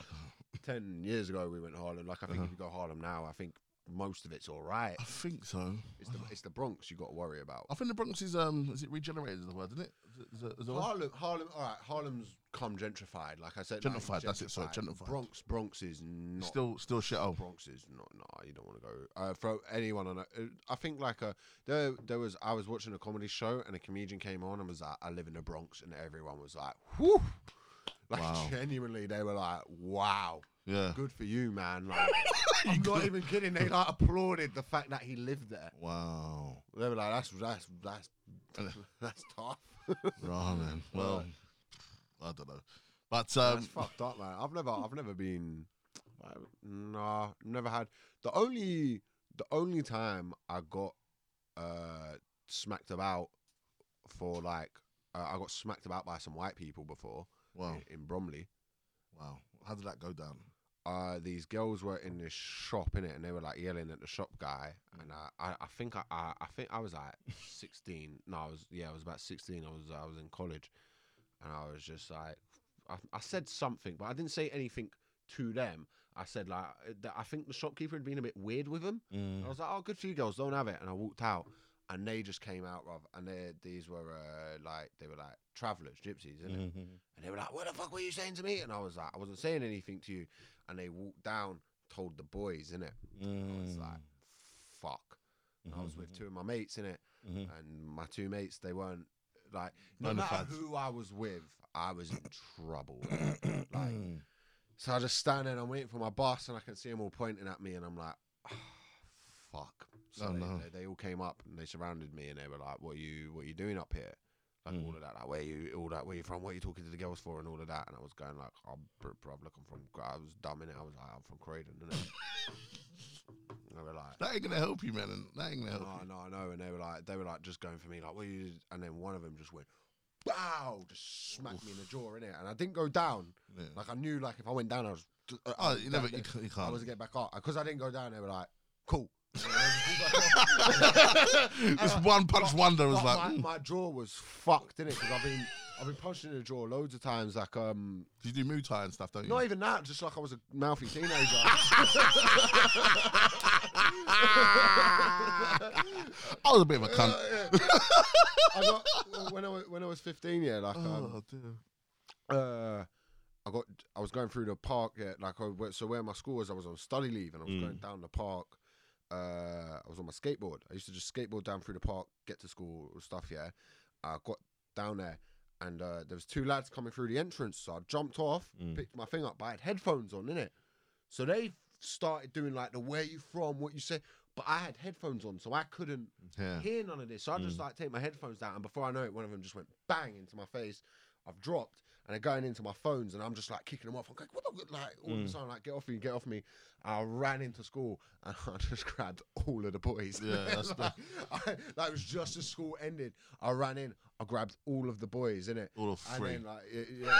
ten years ago. We went to Harlem. Like I think if you go Harlem now, I think most of it's all right. I think so. It's the it's the Bronx you got to worry about. I think the Bronx is um, is it regenerated? Is the word, isn't it? Is it, is it, is it Harlem, Harlem, all right. Harlem's come gentrified. Like I said, like, Gentrified, that's it, sorry, gentrified. Bronx, Bronx is not still, still shit. Oh, Bronx is not. No, you don't want to go. Uh, for anyone on it, uh, I think like a there. There was. I was watching a comedy show and a comedian came on and was like, "I live in the Bronx," and everyone was like, "Whoo!" Like Wow. genuinely, they were like, "Wow, yeah. good for you, man!" Like, I'm not even kidding. They like applauded the fact that he lived there. Wow. They were like, "That's that's that's that's tough." Right, man. Well, I don't know, but um, That's fucked up, man. I've never, I've never been. Nah, never had. The only, the only time I got uh smacked about for like, uh, I got smacked about by some white people before wow, in, in Bromley. wow. How did that go down? Uh, these girls were in this shop in it, and they were like yelling at the shop guy. And I, I, I think I, I, I think I was like sixteen. No, I was yeah, I was about sixteen. I was, I was in college, and I was just like, I, I said something, but I didn't say anything to them. I said like, that I think the shopkeeper had been a bit weird with them. I was like, oh, good for you girls, don't have it. And I walked out, and they just came out, Rob, and they, these were uh, like, they were like travelers, gypsies, innit? Mm-hmm. And they were like, "What the fuck were you saying to me?" And I was like, "I wasn't saying anything to you." And they walked down, told the boys, innit? I was like, "Fuck." And I was with two of my mates, innit? Mhm. And my two mates, they weren't, like no Known the matter who I was with, I was in trouble. like, so I just stand there and I'm waiting for my bus, and I can see them all pointing at me, and I'm like, "Ah, fuck. So Oh, they, no. they, they all came up and they surrounded me, and they were like, "What are you? What are you doing up here?" Like Mm. all of that, like where you, all that, where you from? What are you talking to the girls for, and all of that. And I was going like, "Oh, br- bruv, look, I'm from." I was dumb in it. I was like, "I'm from Croydon," and they were like, That ain't gonna help you, man. and That ain't gonna help. no, no, I know. And they were like, they were like just going for me, like, what you? And then one of them just went, Wow! just smacked me in the jaw in it, and I didn't go down. Yeah. Like I knew, like if I went down, I was. I Oh, you never, down you, can't- you I was get back up because I didn't go down. They were like, cool. this one punch wonder was like, my, mm. my jaw was fucked in it because I've been I've been punched in the jaw loads of times. Like um, you do Muay Thai and stuff, don't you? not even that, just like I was a mouthy teenager. I was a bit of a cunt. I got when I was when I was fifteen. Yeah, like um, Oh, dear. uh, I got I was going through the park. Yeah, like I went, so where my school was, I was on study leave and I was Mm. going down the park. Uh, I was on my skateboard. I used to just skateboard down through the park, get to school stuff. Yeah, I got down there and uh, there was two lads coming through the entrance. So I jumped off, Mm. picked my thing up, but I had headphones on in it. So they started doing like the where you from, what you say. But I had headphones on, so I couldn't Yeah. hear none of this. So I just Mm. like take my headphones down, and before I know it, one of them just went bang into my face. I've dropped, and they're going into my phones, and I'm just like kicking them off. I'm like, what the like? All of a sudden, like, get off me, get off me. I ran into school, and I just grabbed all of the boys. Yeah, that's like, I, that was just as school ended. I ran in, I grabbed all of the boys in it. All of And three. then like y- yeah,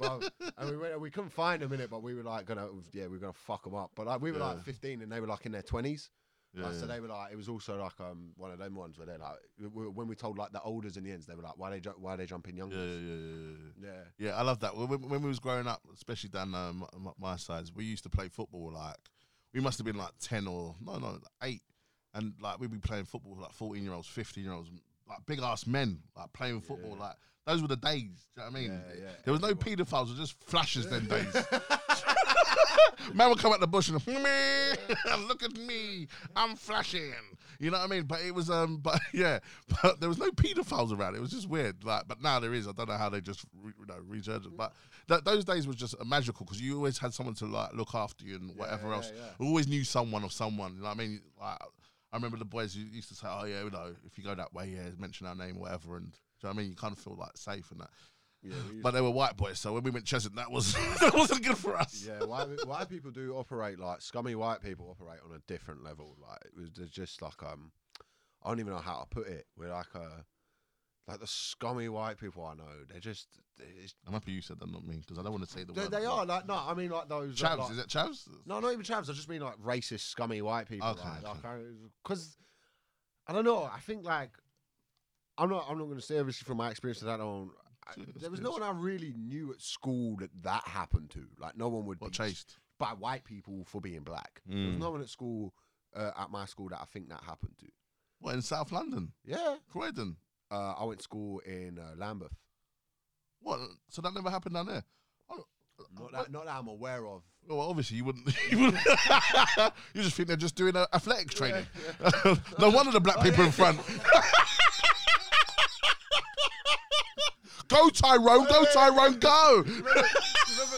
well, and we went, we couldn't find them in it, but we were like gonna yeah we were gonna fuck them up. But like we were Yeah. like 15 and they were like in their 20s. Yeah, Like, so they were like, it was also like um one of them ones where they're like, when we told like the olders and the ends, they were like, why they ju- why they jumping yeah, yeah, youngers? yeah, yeah, yeah. Yeah, Yeah, I love that. When, when we was growing up, especially down uh, my, my, sides, we used to play football. Like we must have been like ten or no, no, eight, and like we'd be playing football with like fourteen year olds, fifteen year olds, like big ass men, like playing football. Like those were the days. Do you know what I mean? Yeah, yeah, there was no paedophiles, it was just flashes then days. Man would come out the bush and look at me, I'm flashing. You know what I mean? But it was um, but yeah, but there was no paedophiles around. It was just weird. Like, but now there is. I don't know how they just re, you know resurgent. But th- those days was just magical because you always had someone to like look after you and whatever yeah, else. yeah. You always knew someone or someone. You know what I mean? Like, I remember the boys used to say, "Oh yeah, you know, if you go that way, yeah, mention our name, or whatever." And do you know what I mean? You kind of feel like safe and that. Yeah. we But they were white boys, so when we went Cheshunt, that was that wasn't good for us. yeah, white, white people do operate like scummy white people operate on a different level. Like it was there's just like um, I don't even know how to put it. We're like uh, like the scummy white people I know. They're just it's, I'm happy you said that, not me, because I don't want to say the they, word. they are like no, I mean like those uh, Chavs, like- is it Chavs? No, not even chavs. I just mean like racist, scummy white people. Okay, like, okay. because I don't know. I think like I'm not. I'm not going to say obviously from my experience that I don't. I, there was no one I really knew at school that that happened to. Like no one would What be chased? by white people for being black. There was Mm. no one at school uh, at my school that I think that happened to. What in South London, Yeah, Croydon? uh, I went to school in uh, Lambeth. What? So that never happened down there? Oh, Not that, not that I'm aware of. Well, obviously you wouldn't. You, wouldn't you just think they're just doing uh, athletics training. no wonder the black people in front. Go Tyrone, go Tyrone, go! remember, remember,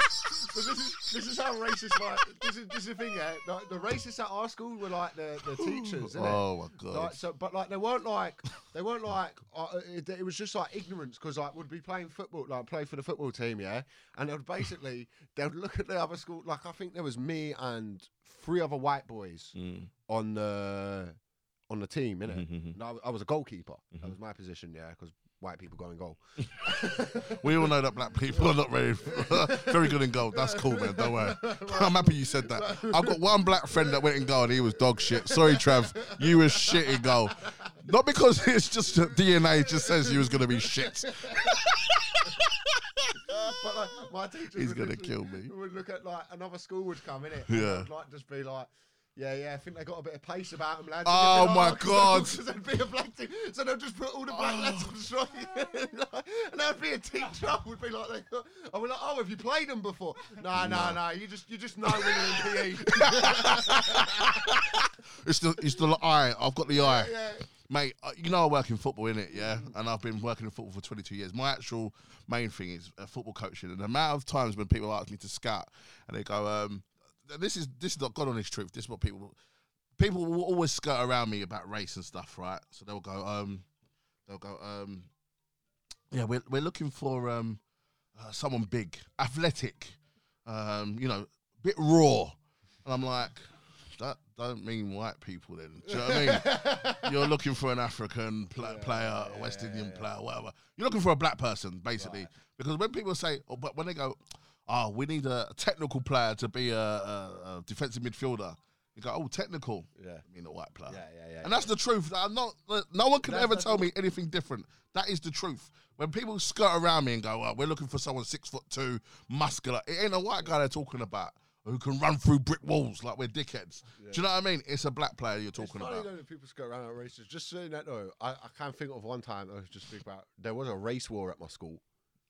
but this is this is how racist. Like, this is this is the thing. Yeah, like, the racists at our school were like the, the teachers, isn't it? Oh my god! Like, so, but like they weren't like they weren't like uh, it, it was just like ignorance because like would be playing football like play for the football team yeah and they would basically they would look at the other school like I think there was me and three other white boys Mm. on the on the team innit? Mhm. No, I was a goalkeeper Mm-hmm. that was my position yeah because white people go in goal We all know that black people are not very very good in goal. That's cool, man. Don't worry. I'm happy you said that. I've got one black friend that went in goal and he was dog shit. Sorry, Trav. You were shit in goal. Not because it's just DNA just says you was gonna be shit. but like my teachers He's gonna kill me. We would look at like another school would come in it Yeah. like just be like yeah, yeah, I think they got a bit of pace about them, lads. Oh, my God. Because there'd be a black team, so they'll just put all the black lads on strike. and there'd be a teacher would be like, they, I was like, oh, have you played them before? No, no, no, you just you just know when you're in PE. It's the it's the eye. I've got the eye. yeah. Mate, uh, you know I work in football, innit? Yeah, and I've been working in football for 22 years. My actual main thing is uh, football coaching, and the amount of times when people ask me to scout, and they go, um, "This is this is not God honest truth. This is what people people will always skirt around me about race and stuff, right? So they'll go, um, they'll go, um, yeah, we're we're looking for um, uh, someone big, athletic, um, you know, a bit raw, and I'm like, that don't mean white people. Then, do you know what I mean? You're looking for an African pla- player, a West Indian player, whatever. You're looking for a black person, basically, because when people say, oh, but when they go, oh, we need a technical player to be a, a, a defensive midfielder. You go, oh, technical. Yeah. I mean, a white player. Yeah, yeah, yeah. And that's the truth. I'm not. No one can That's- ever tell me anything different. That is the truth. When people skirt around me and go, "Well, we're looking for someone six foot two, muscular," it ain't a white guy they're talking about who can run through brick walls like we're dickheads. Do you know what I mean? It's a black player you're talking about. though that people go around at races. Just saying that though, I, I can't think of one time I was just think about there was a race war at my school.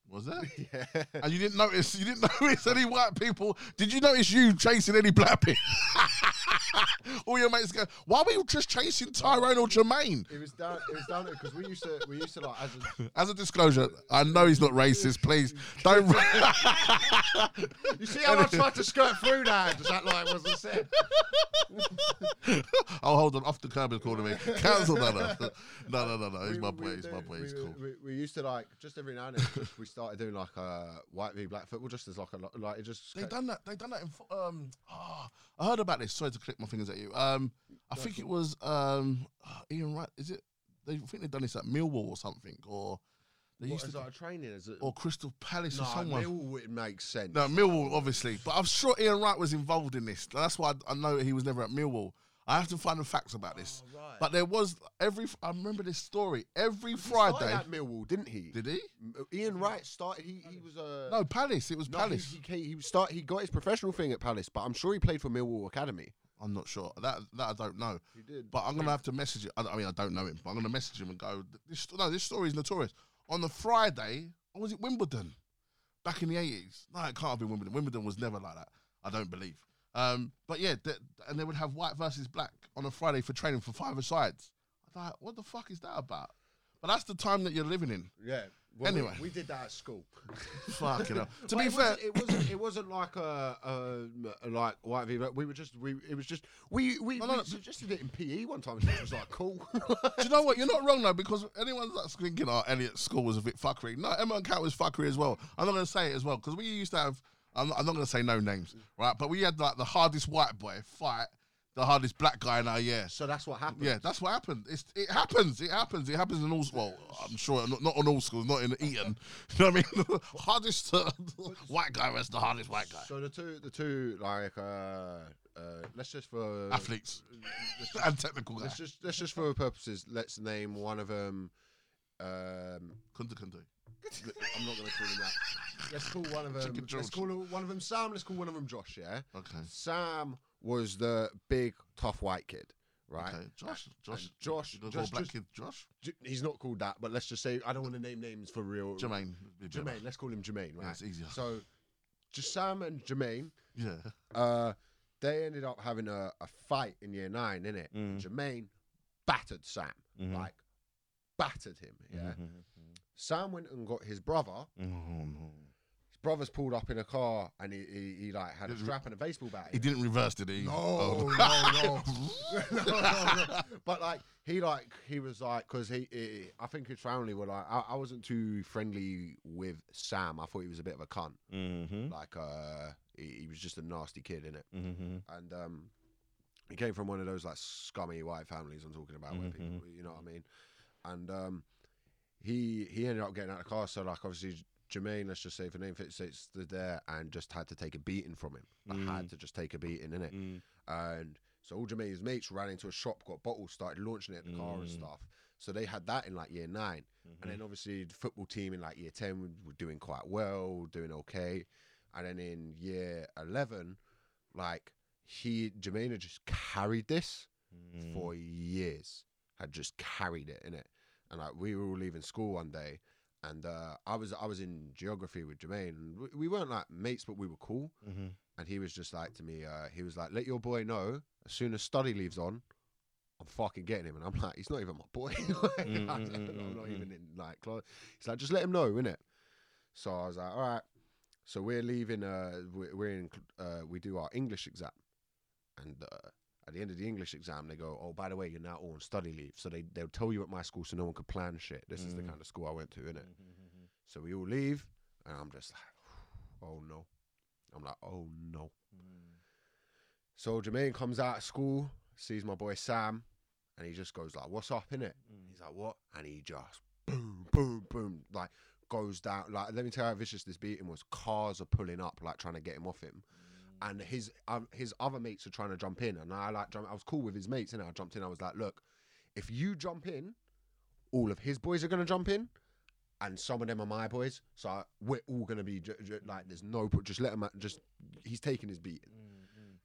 Was there? Yeah. And you didn't notice? You didn't notice any white people? Did you notice you chasing any black people? All your mates go, "Why were you just chasing Tyrone or Jermaine?" It was down. It was down there because we used to. We used to like as a, As a disclosure, I know he's not racist. Please don't. You see how I tried to skirt through that? Does that like wasn't said? oh, hold on. Off the curb is calling me. Cancel that. No, no, no, no. He's my boy. He's my boy. He's we, cool. We, we used to like just every now and then we started doing like uh, white v black football just as like a lo- like it just. They done that. They done that in. Um, ah, I heard about this. Sorry to click my fingers at you. Um, I think it was um, Ian Wright. Is it? They I think they've done this at Millwall or something, or they What, used is to, that a training? It? or Crystal Palace no, or someone. Millwall, it makes sense. No, Millwall, obviously. But I'm sure Ian Wright was involved in this. That's why I, I know he was never at Millwall. I have to find the facts about this. Oh, right. But there was every. I remember this story. Every He Friday. at Millwall, didn't he? Did he? Uh, Ian Wright started. He he was a No, Palace. It was no, Palace. He, he, he start. He got his professional thing at Palace, but I'm sure he played for Millwall Academy. I'm not sure. That that I don't know. He did. But I'm gonna have to message it. I, I mean, I don't know him, but I'm gonna message him and go. This no, this story is notorious. On the Friday, or was it Wimbledon? Back in the eighties? No, it can't have been Wimbledon. Wimbledon was never like that. I don't believe. Um, but yeah, th- and they would have white versus black on a Friday for training for five sides. I thought, what the fuck is that about? But that's the time that you're living in. Yeah. Well, Anyway. we, we did that at school. Fucking hell. To But be it fair, wasn't, it wasn't. It wasn't like a, a, like white v. But we were just. We. It was just. We. We, No, no, we no. suggested it in PE one time. and It was like cool. do you know what? You're not wrong though, because anyone that's thinking, "Oh, Elliot's school was a bit fuckery." No, Emma and Cat was fuckery as well. I'm not going to say it as well because we used to have. I'm, I'm not going to say no names, right? But we had like the hardest white boy fight the hardest black guy in our year. so that's what happened. Yeah, that's what happened. It's, it happens. It happens. It happens in all. Well, I'm sure not, not on all schools, not in Eton. You know what I mean? hardest uh, white guy versus the hardest white guy. So the two, the two, like, uh, uh, let's just for Athletes just, and technical guy. let's just, let's just for purposes, let's name one of them. Um, Kunta Kunta. I'm not going to call him that. Let's call one of them. Chicken Let's call one of them Sam. Let's call one of them Josh. Yeah. Okay. Sam was the big tough white kid, right? Okay. Josh. Josh. Josh- You gonna Josh black kid Josh. J- he's not called that, but let's just say I don't want to name names for real. Jermaine. Jermaine. Let's call him Jermaine. Yeah, Right. it's easier. So, just Sam and Jermaine. Yeah. Uh, they ended up having a, a fight in year nine, innit? Mm. Jermaine battered Sam, Mm-hmm. like battered him. Yeah. Sam went and got his brother. His brother's pulled up in a car, and he, he, he like had a strap and a baseball bat. He didn't reverse, did he? No, Oh. no, no. no, no, no. But like he like he was like because he, he I think his family were like I, I wasn't too friendly with Sam. I thought he was a bit of a cunt. Mm-hmm. Like uh, he, he was just a nasty kid in it, Mm-hmm. and um, he came from one of those like scummy white families I'm talking about, where people, you know what I mean. And um, he he ended up getting out of the car. So like obviously Jermaine, let's just say for name fits, it stood there and just had to take a beating from him. I had to just take a beating in it. Mm. And so all Jermaine's mates ran into a shop, got bottles, started launching it at the car and Mm. stuff. So they had that in like year 9 And Mm-hmm. then obviously the football team in like year 10 were- doing quite well, doing okay. And then in year 11, like he, Jermaine had just carried this Mm. for years, had just carried it in it. And like we were all leaving school one day. And uh, I was I was in geography with Jermaine. And we, we weren't like mates, but we were cool. Mm-hmm. And he was just like to me, uh, he was like, "Let your boy know as soon as study leaves on, I'm fucking getting him. And I'm like, he's not even my boy. Like, Mm, I mm, don't- mm, I'm not mm, even in like close. He's like, just let him know, innit? So I was like, all right. So we're leaving. Uh, we're, we're in. Uh, we do our English exam, and uh, at the end of the English exam, they go, "Oh, by the way, you're now on study leave." So they they'll tell you at my school, so no one could plan shit. This is the Mm. kind of school I went to, innit? Mm-hmm. So we all leave, and I'm just like, "Oh no," I'm like, "Oh no." So Jermaine comes out of school, sees my boy Sam, and he just goes like, "What's up, innit?" He's like, "What?" And he just boom, boom, boom, like goes down. Like, let me tell you how vicious this beating was. Cars are pulling up, like trying to get him off him, and his um, his other mates are trying to jump in, and I like jump. I was cool with his mates, and I jumped in. I was like, "Look, if you jump in, all of his boys are gonna jump in." And some of them are my boys, so we're all gonna be j- j- like, there's no, put. just let him, just he's taking his beating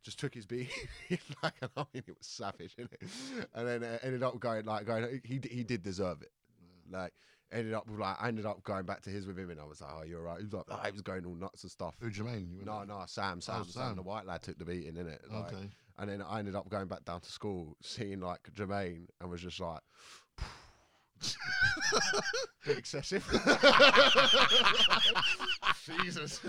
just took his beat. like, I mean, it was savage, innit? And then uh, ended up going like going. He he did deserve it. Like ended up with like I ended up going back to his with him, and I was like, oh, you're right. He was like, oh, he was going all nuts and stuff. Who Jermaine? You went No, no, Sam, Sam, Sam, Sam. the white lad took the beating, innit? Like, Okay. And then I ended up going back down to school, seeing like Jermaine, and was just like. bit excessive. Jesus.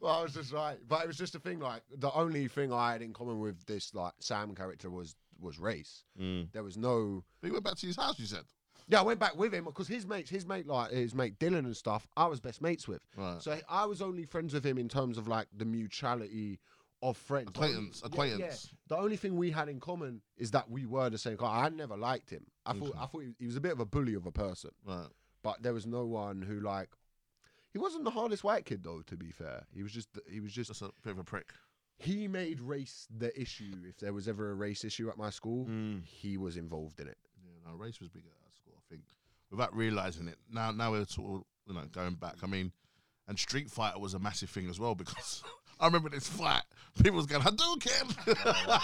Well, I was just like, but it was just a thing. Like the only thing I had in common with this like Sam character was was race. Mm. There was no. But you went back to his house. You said. Yeah, I went back with him because his mates, his mate, like his mate Dylan and stuff, I was best mates with. Right. So I was only friends with him in terms of like the mutuality of friends. Acquaintance, Yeah, acquaintance. yeah. The only thing we had in common is that we were the same. guy. I never liked him. I thought I thought he, he was a bit of a bully of a person, Right. but there was no one who like. He wasn't the hardest white kid though. To be fair, he was just he was just Just a bit of a prick. he made race the issue. If there was ever a race issue at my school, Mm. he was involved in it. Yeah, no, race was big think, without realizing it. Now, now we're sort of, you know, going back. I mean, and Street Fighter was a massive thing as well because I remember this fight. People was going Hadouken.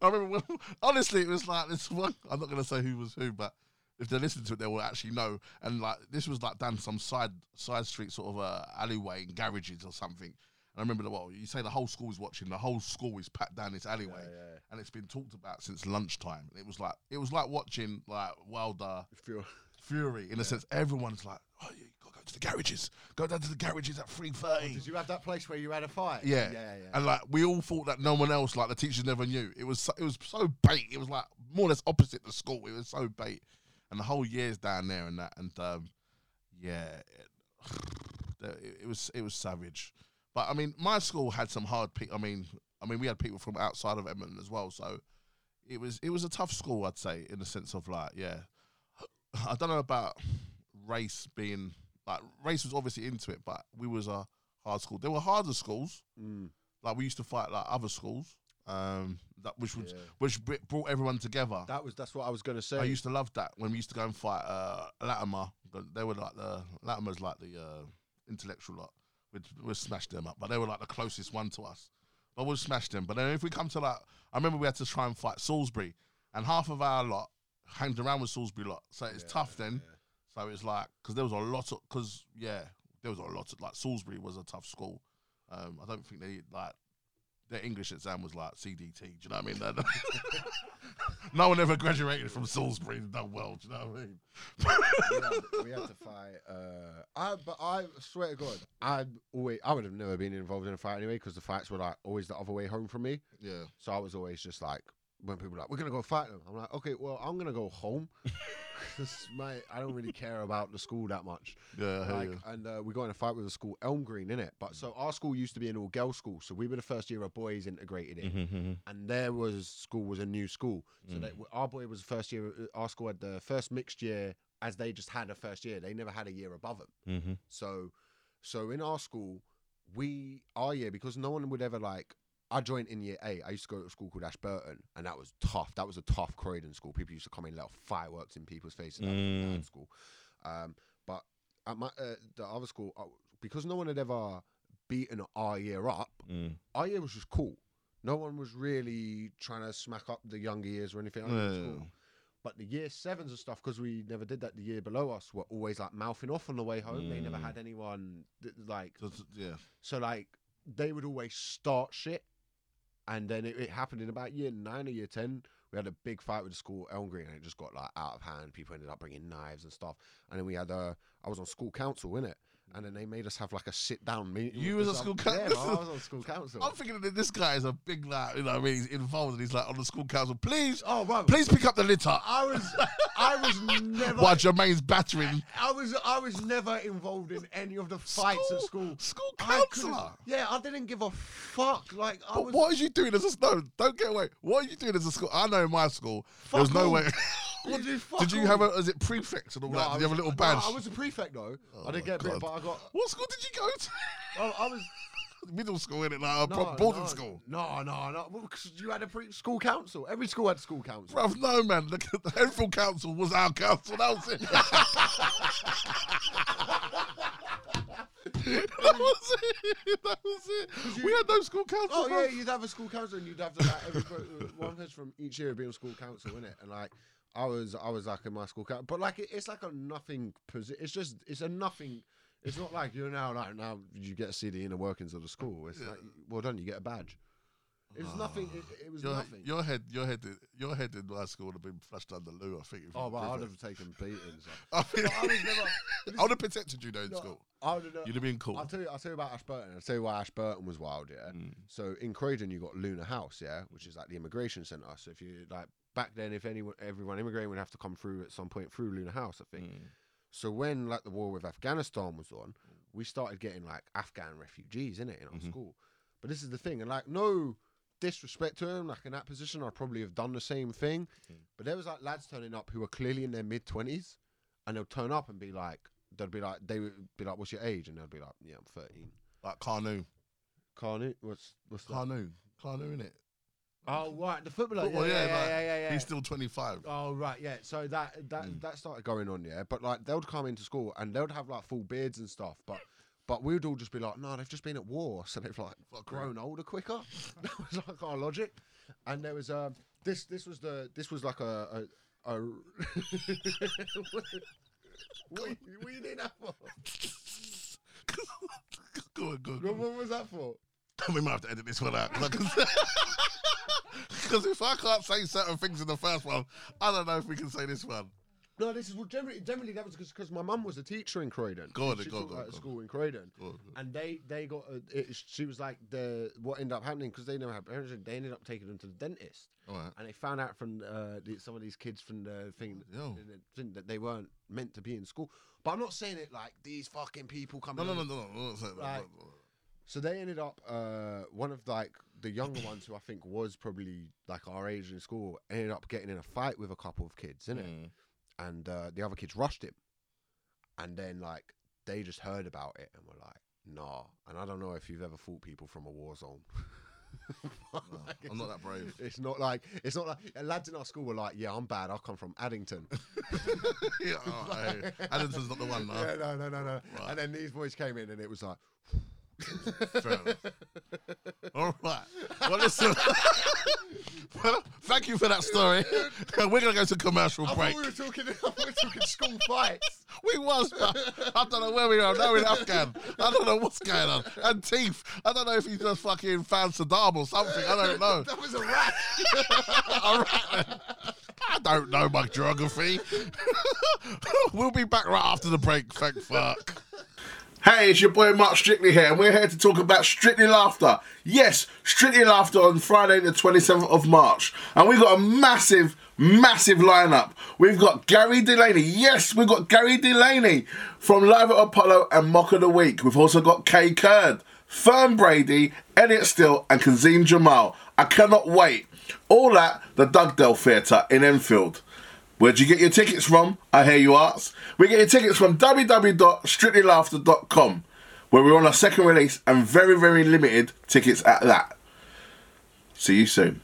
I remember when, honestly, it was like this one. I'm not going to say who was who, but if they listen to it, they will actually know. And like this was like down some side side street sort of uh, alleyway in garages or something. I remember the well, you say the whole school is watching. The whole school is packed down this alleyway, and it's been talked about since lunchtime. It was like it was like watching like Wilder Feel- Fury in a sense. Everyone's like, oh, you gotta go to the garages. Go down to the garages at three thirty. Did you have that place where you had a fight? Yeah. yeah, yeah. And like we all thought that no one else, like the teachers never knew. It was so, it was so bait. It was like more or less opposite the school. It was so bait, and the whole year's down there and that. And um, yeah, it, it was it was savage. But I mean, my school had some hard people. I mean, I mean, we had people from outside of Edmonton as well. So it was it was a tough school, I'd say, in the sense of like, yeah, I don't know about race being like race was obviously into it, but we was a hard school. There were harder schools. Mm. Like we used to fight like other schools, um, that which would Yeah. which brought everyone together. That was that's what I was gonna say. I used to love that when we used to go and fight uh, Latimer. They were like the Latimer's like the uh, intellectual lot. We'd, we'd smash them up, but they were like the closest one to us. But we'd smash them. But then if we come to like, I remember we had to try and fight Salisbury, and half of our lot hanged around with Salisbury lot. So it's tough then. So it's like because there was a lot of because yeah, there was a lot of like Salisbury was a tough school. Um, I don't think they like their English exam was like CDT. Do you know what I mean? No one ever graduated from Salisbury and done well. Do you know what I mean? we, had, we had to fight. Uh, I but I swear to God, I always I would have never been involved in a fight anyway because the fights were like always the other way home from me. Yeah. So I was always just like when people were like, "We're gonna go fight them," I'm like, "Okay, well, I'm gonna go home." my I don't really care about the school that much. Yeah. I hear Like, you. and uh, we got in a fight with the school, Elm Green, in it. But so our school used to be an all girls school, so we were the first year of boys integrated in, Mm-hmm. and there was school was a new school. So Mm. they, our boy was the first year. uh, Our school had the first mixed year, as they just had a first year. They never had a year above them. Mm-hmm. So, so in our school, we our year because no one would ever like. I joined in year eight. I used to go to a school called Ashburton, and that was tough. That was a tough Croydon school. People used to come in and let fireworks in people's faces. That was a bad Mm. school. Um, but at my uh, the other school, uh, because no one had ever beaten our year up, Mm. our year was just cool. No one was really trying to smack up the younger years or anything. Like that. It was Yeah. cool. But the year sevens and stuff, because we never did that the year below us, were always like mouthing off on the way home. They never Mm. had anyone that, like So yeah. so like they would always start shit, and then it, it happened in about year nine or year ten. We had a big fight with the school, Elm Green, and it just got like out of hand. People ended up bringing knives and stuff. And then we had a, I was on school council, innit? And then they made us have like a sit down meeting. You was on school Yeah, council? man, I was on school council. I'm thinking that this guy is a big like, you know, what I mean, he's involved and he's like on the school council. Please, oh, bro. please pick up the litter. I was, I was never. While Jermaine's battering I was I was never involved in any of the fights at school. School councillor. Yeah, I didn't give a fuck. Like I But was. what are you doing as a no? Don't get away. What are you doing as a school? I know in my school there was no all. way. What did, fuck Did you have a? Was it prefects and all No, that? Did you have a was- little no, badge? I was a prefect though. Oh I didn't oh my get bit, but I got. What school did you go to? I, I was Middle school, in it, like a no, boarding no, school. No, no, no. Well, 'cause you had a pre- school council. Every school had school council. Bruv, no man. Look the Enfield Council was our council. That was it. that was it. That was it. We had no school council. Oh bruv. yeah, you'd have a school council, and you'd have to like every uh, one person from each year being on school council, innit? And like, I was, I was like in my school council, but like, it, it's like a nothing position. It's just, it's a nothing. It's not like you're now like now you get to see the inner workings of the school. It's like, well done, you get a badge. It was nothing. It, it was Your, nothing. your head, your head, your head in my school would have been flushed under the loo. I think. if oh, but I'd have taken beatings. I, mean, I never. I would have protected you though in No, school. I would have. You'd have been cool. I'll tell you. I'll tell you about Ashburton. I'll tell you why Ashburton was wild. Yeah. Mm. So in Croydon, you got Luna House, yeah, which is like the immigration centre. So if you like back then, if anyone, everyone immigrating would have to come through at some point through Luna House, I think. Mm. So when like the war with Afghanistan was on, we started getting like Afghan refugees in it in our Mhm. school. But this is the thing, and like no disrespect to them, like in that position, I'd probably have done the same thing. Mm. But there was like lads turning up who were clearly in their mid twenties, and they'll turn up and be like, they'd be like, they would be like, "What's your age?" And they'll be like, "Yeah, I'm 13." Like Kanu, Kanu, what's what's? Kanu, Kanu in it. Oh right, the footballer. Football, yeah, yeah, yeah, like, yeah, yeah, yeah. He's still twenty five. Oh right, yeah. So that that Mm. that started going on, yeah. But like they'd come into school and they'd have like full beards and stuff, but but we'd all just be like, no, they've just been at war, so they've like Fuck grown older quicker. that was like our logic. And there was um this this was the this was like a a, a what, what you doing that for? go on, go on. What was that for? We might have to edit this one out. Because if I can't say certain things in the first one, I don't know if we can say this one. No, this is well, generally generally that was because my mum was a teacher in Croydon. Go on, She go on, taught go at go on. school in Croydon. Go on. and they they got a, it, she was like the what ended up happening because they never had parents they ended up taking them to the dentist All right. and they found out from uh, the, some of these kids from the thing, Yo. the thing that they weren't meant to be in school but i'm not saying it like these fucking people coming No, no, in. no, no, no. no, no, no, Right. no. So they ended up uh, one of like the younger ones who i think was probably like our age in school ended up getting in a fight with a couple of kids innit? Mm. and uh, the other kids rushed him and then like they just heard about it and were like nah and i don't know if you've ever fought people from a war zone No, I'm not that brave. it's not like it's not like lads in our school were like yeah i'm bad i come from addington yeah, oh, hey, Addison's not the one, no. yeah no no no no Right. and then these boys came in and it was like. All right. Well, listen. well, thank you for that story. We're going to go to commercial I break. we were talking we were talking school fights We was, but I don't know where we are. Now we're in Afghan. I don't know what's going on. And teeth. I don't know if he just fucking found Saddam or something. I don't know. that was a rat All right then. I don't know my geography. we'll be back right after the break. Thank fuck. Hey, it's your boy Marc Strictly here, and we're here to talk about Strictly Laughter. Yes, Strictly Laughter on Friday, the 27th of March. And we've got a massive, massive lineup. We've got Gary Delaney. Yes, we've got Gary Delaney from Live at Apollo and Mock of the Week. We've also got Kae Kurd, Fern Brady, Elliot Steel, and Kazeem Jamal. I cannot wait. All at the Dugdale Theatre in Enfield. Where'd you get your tickets from? I hear you ask. We get your tickets from www.strictlylaughter.com, where we're on our second release and very, very limited tickets at that. See you soon.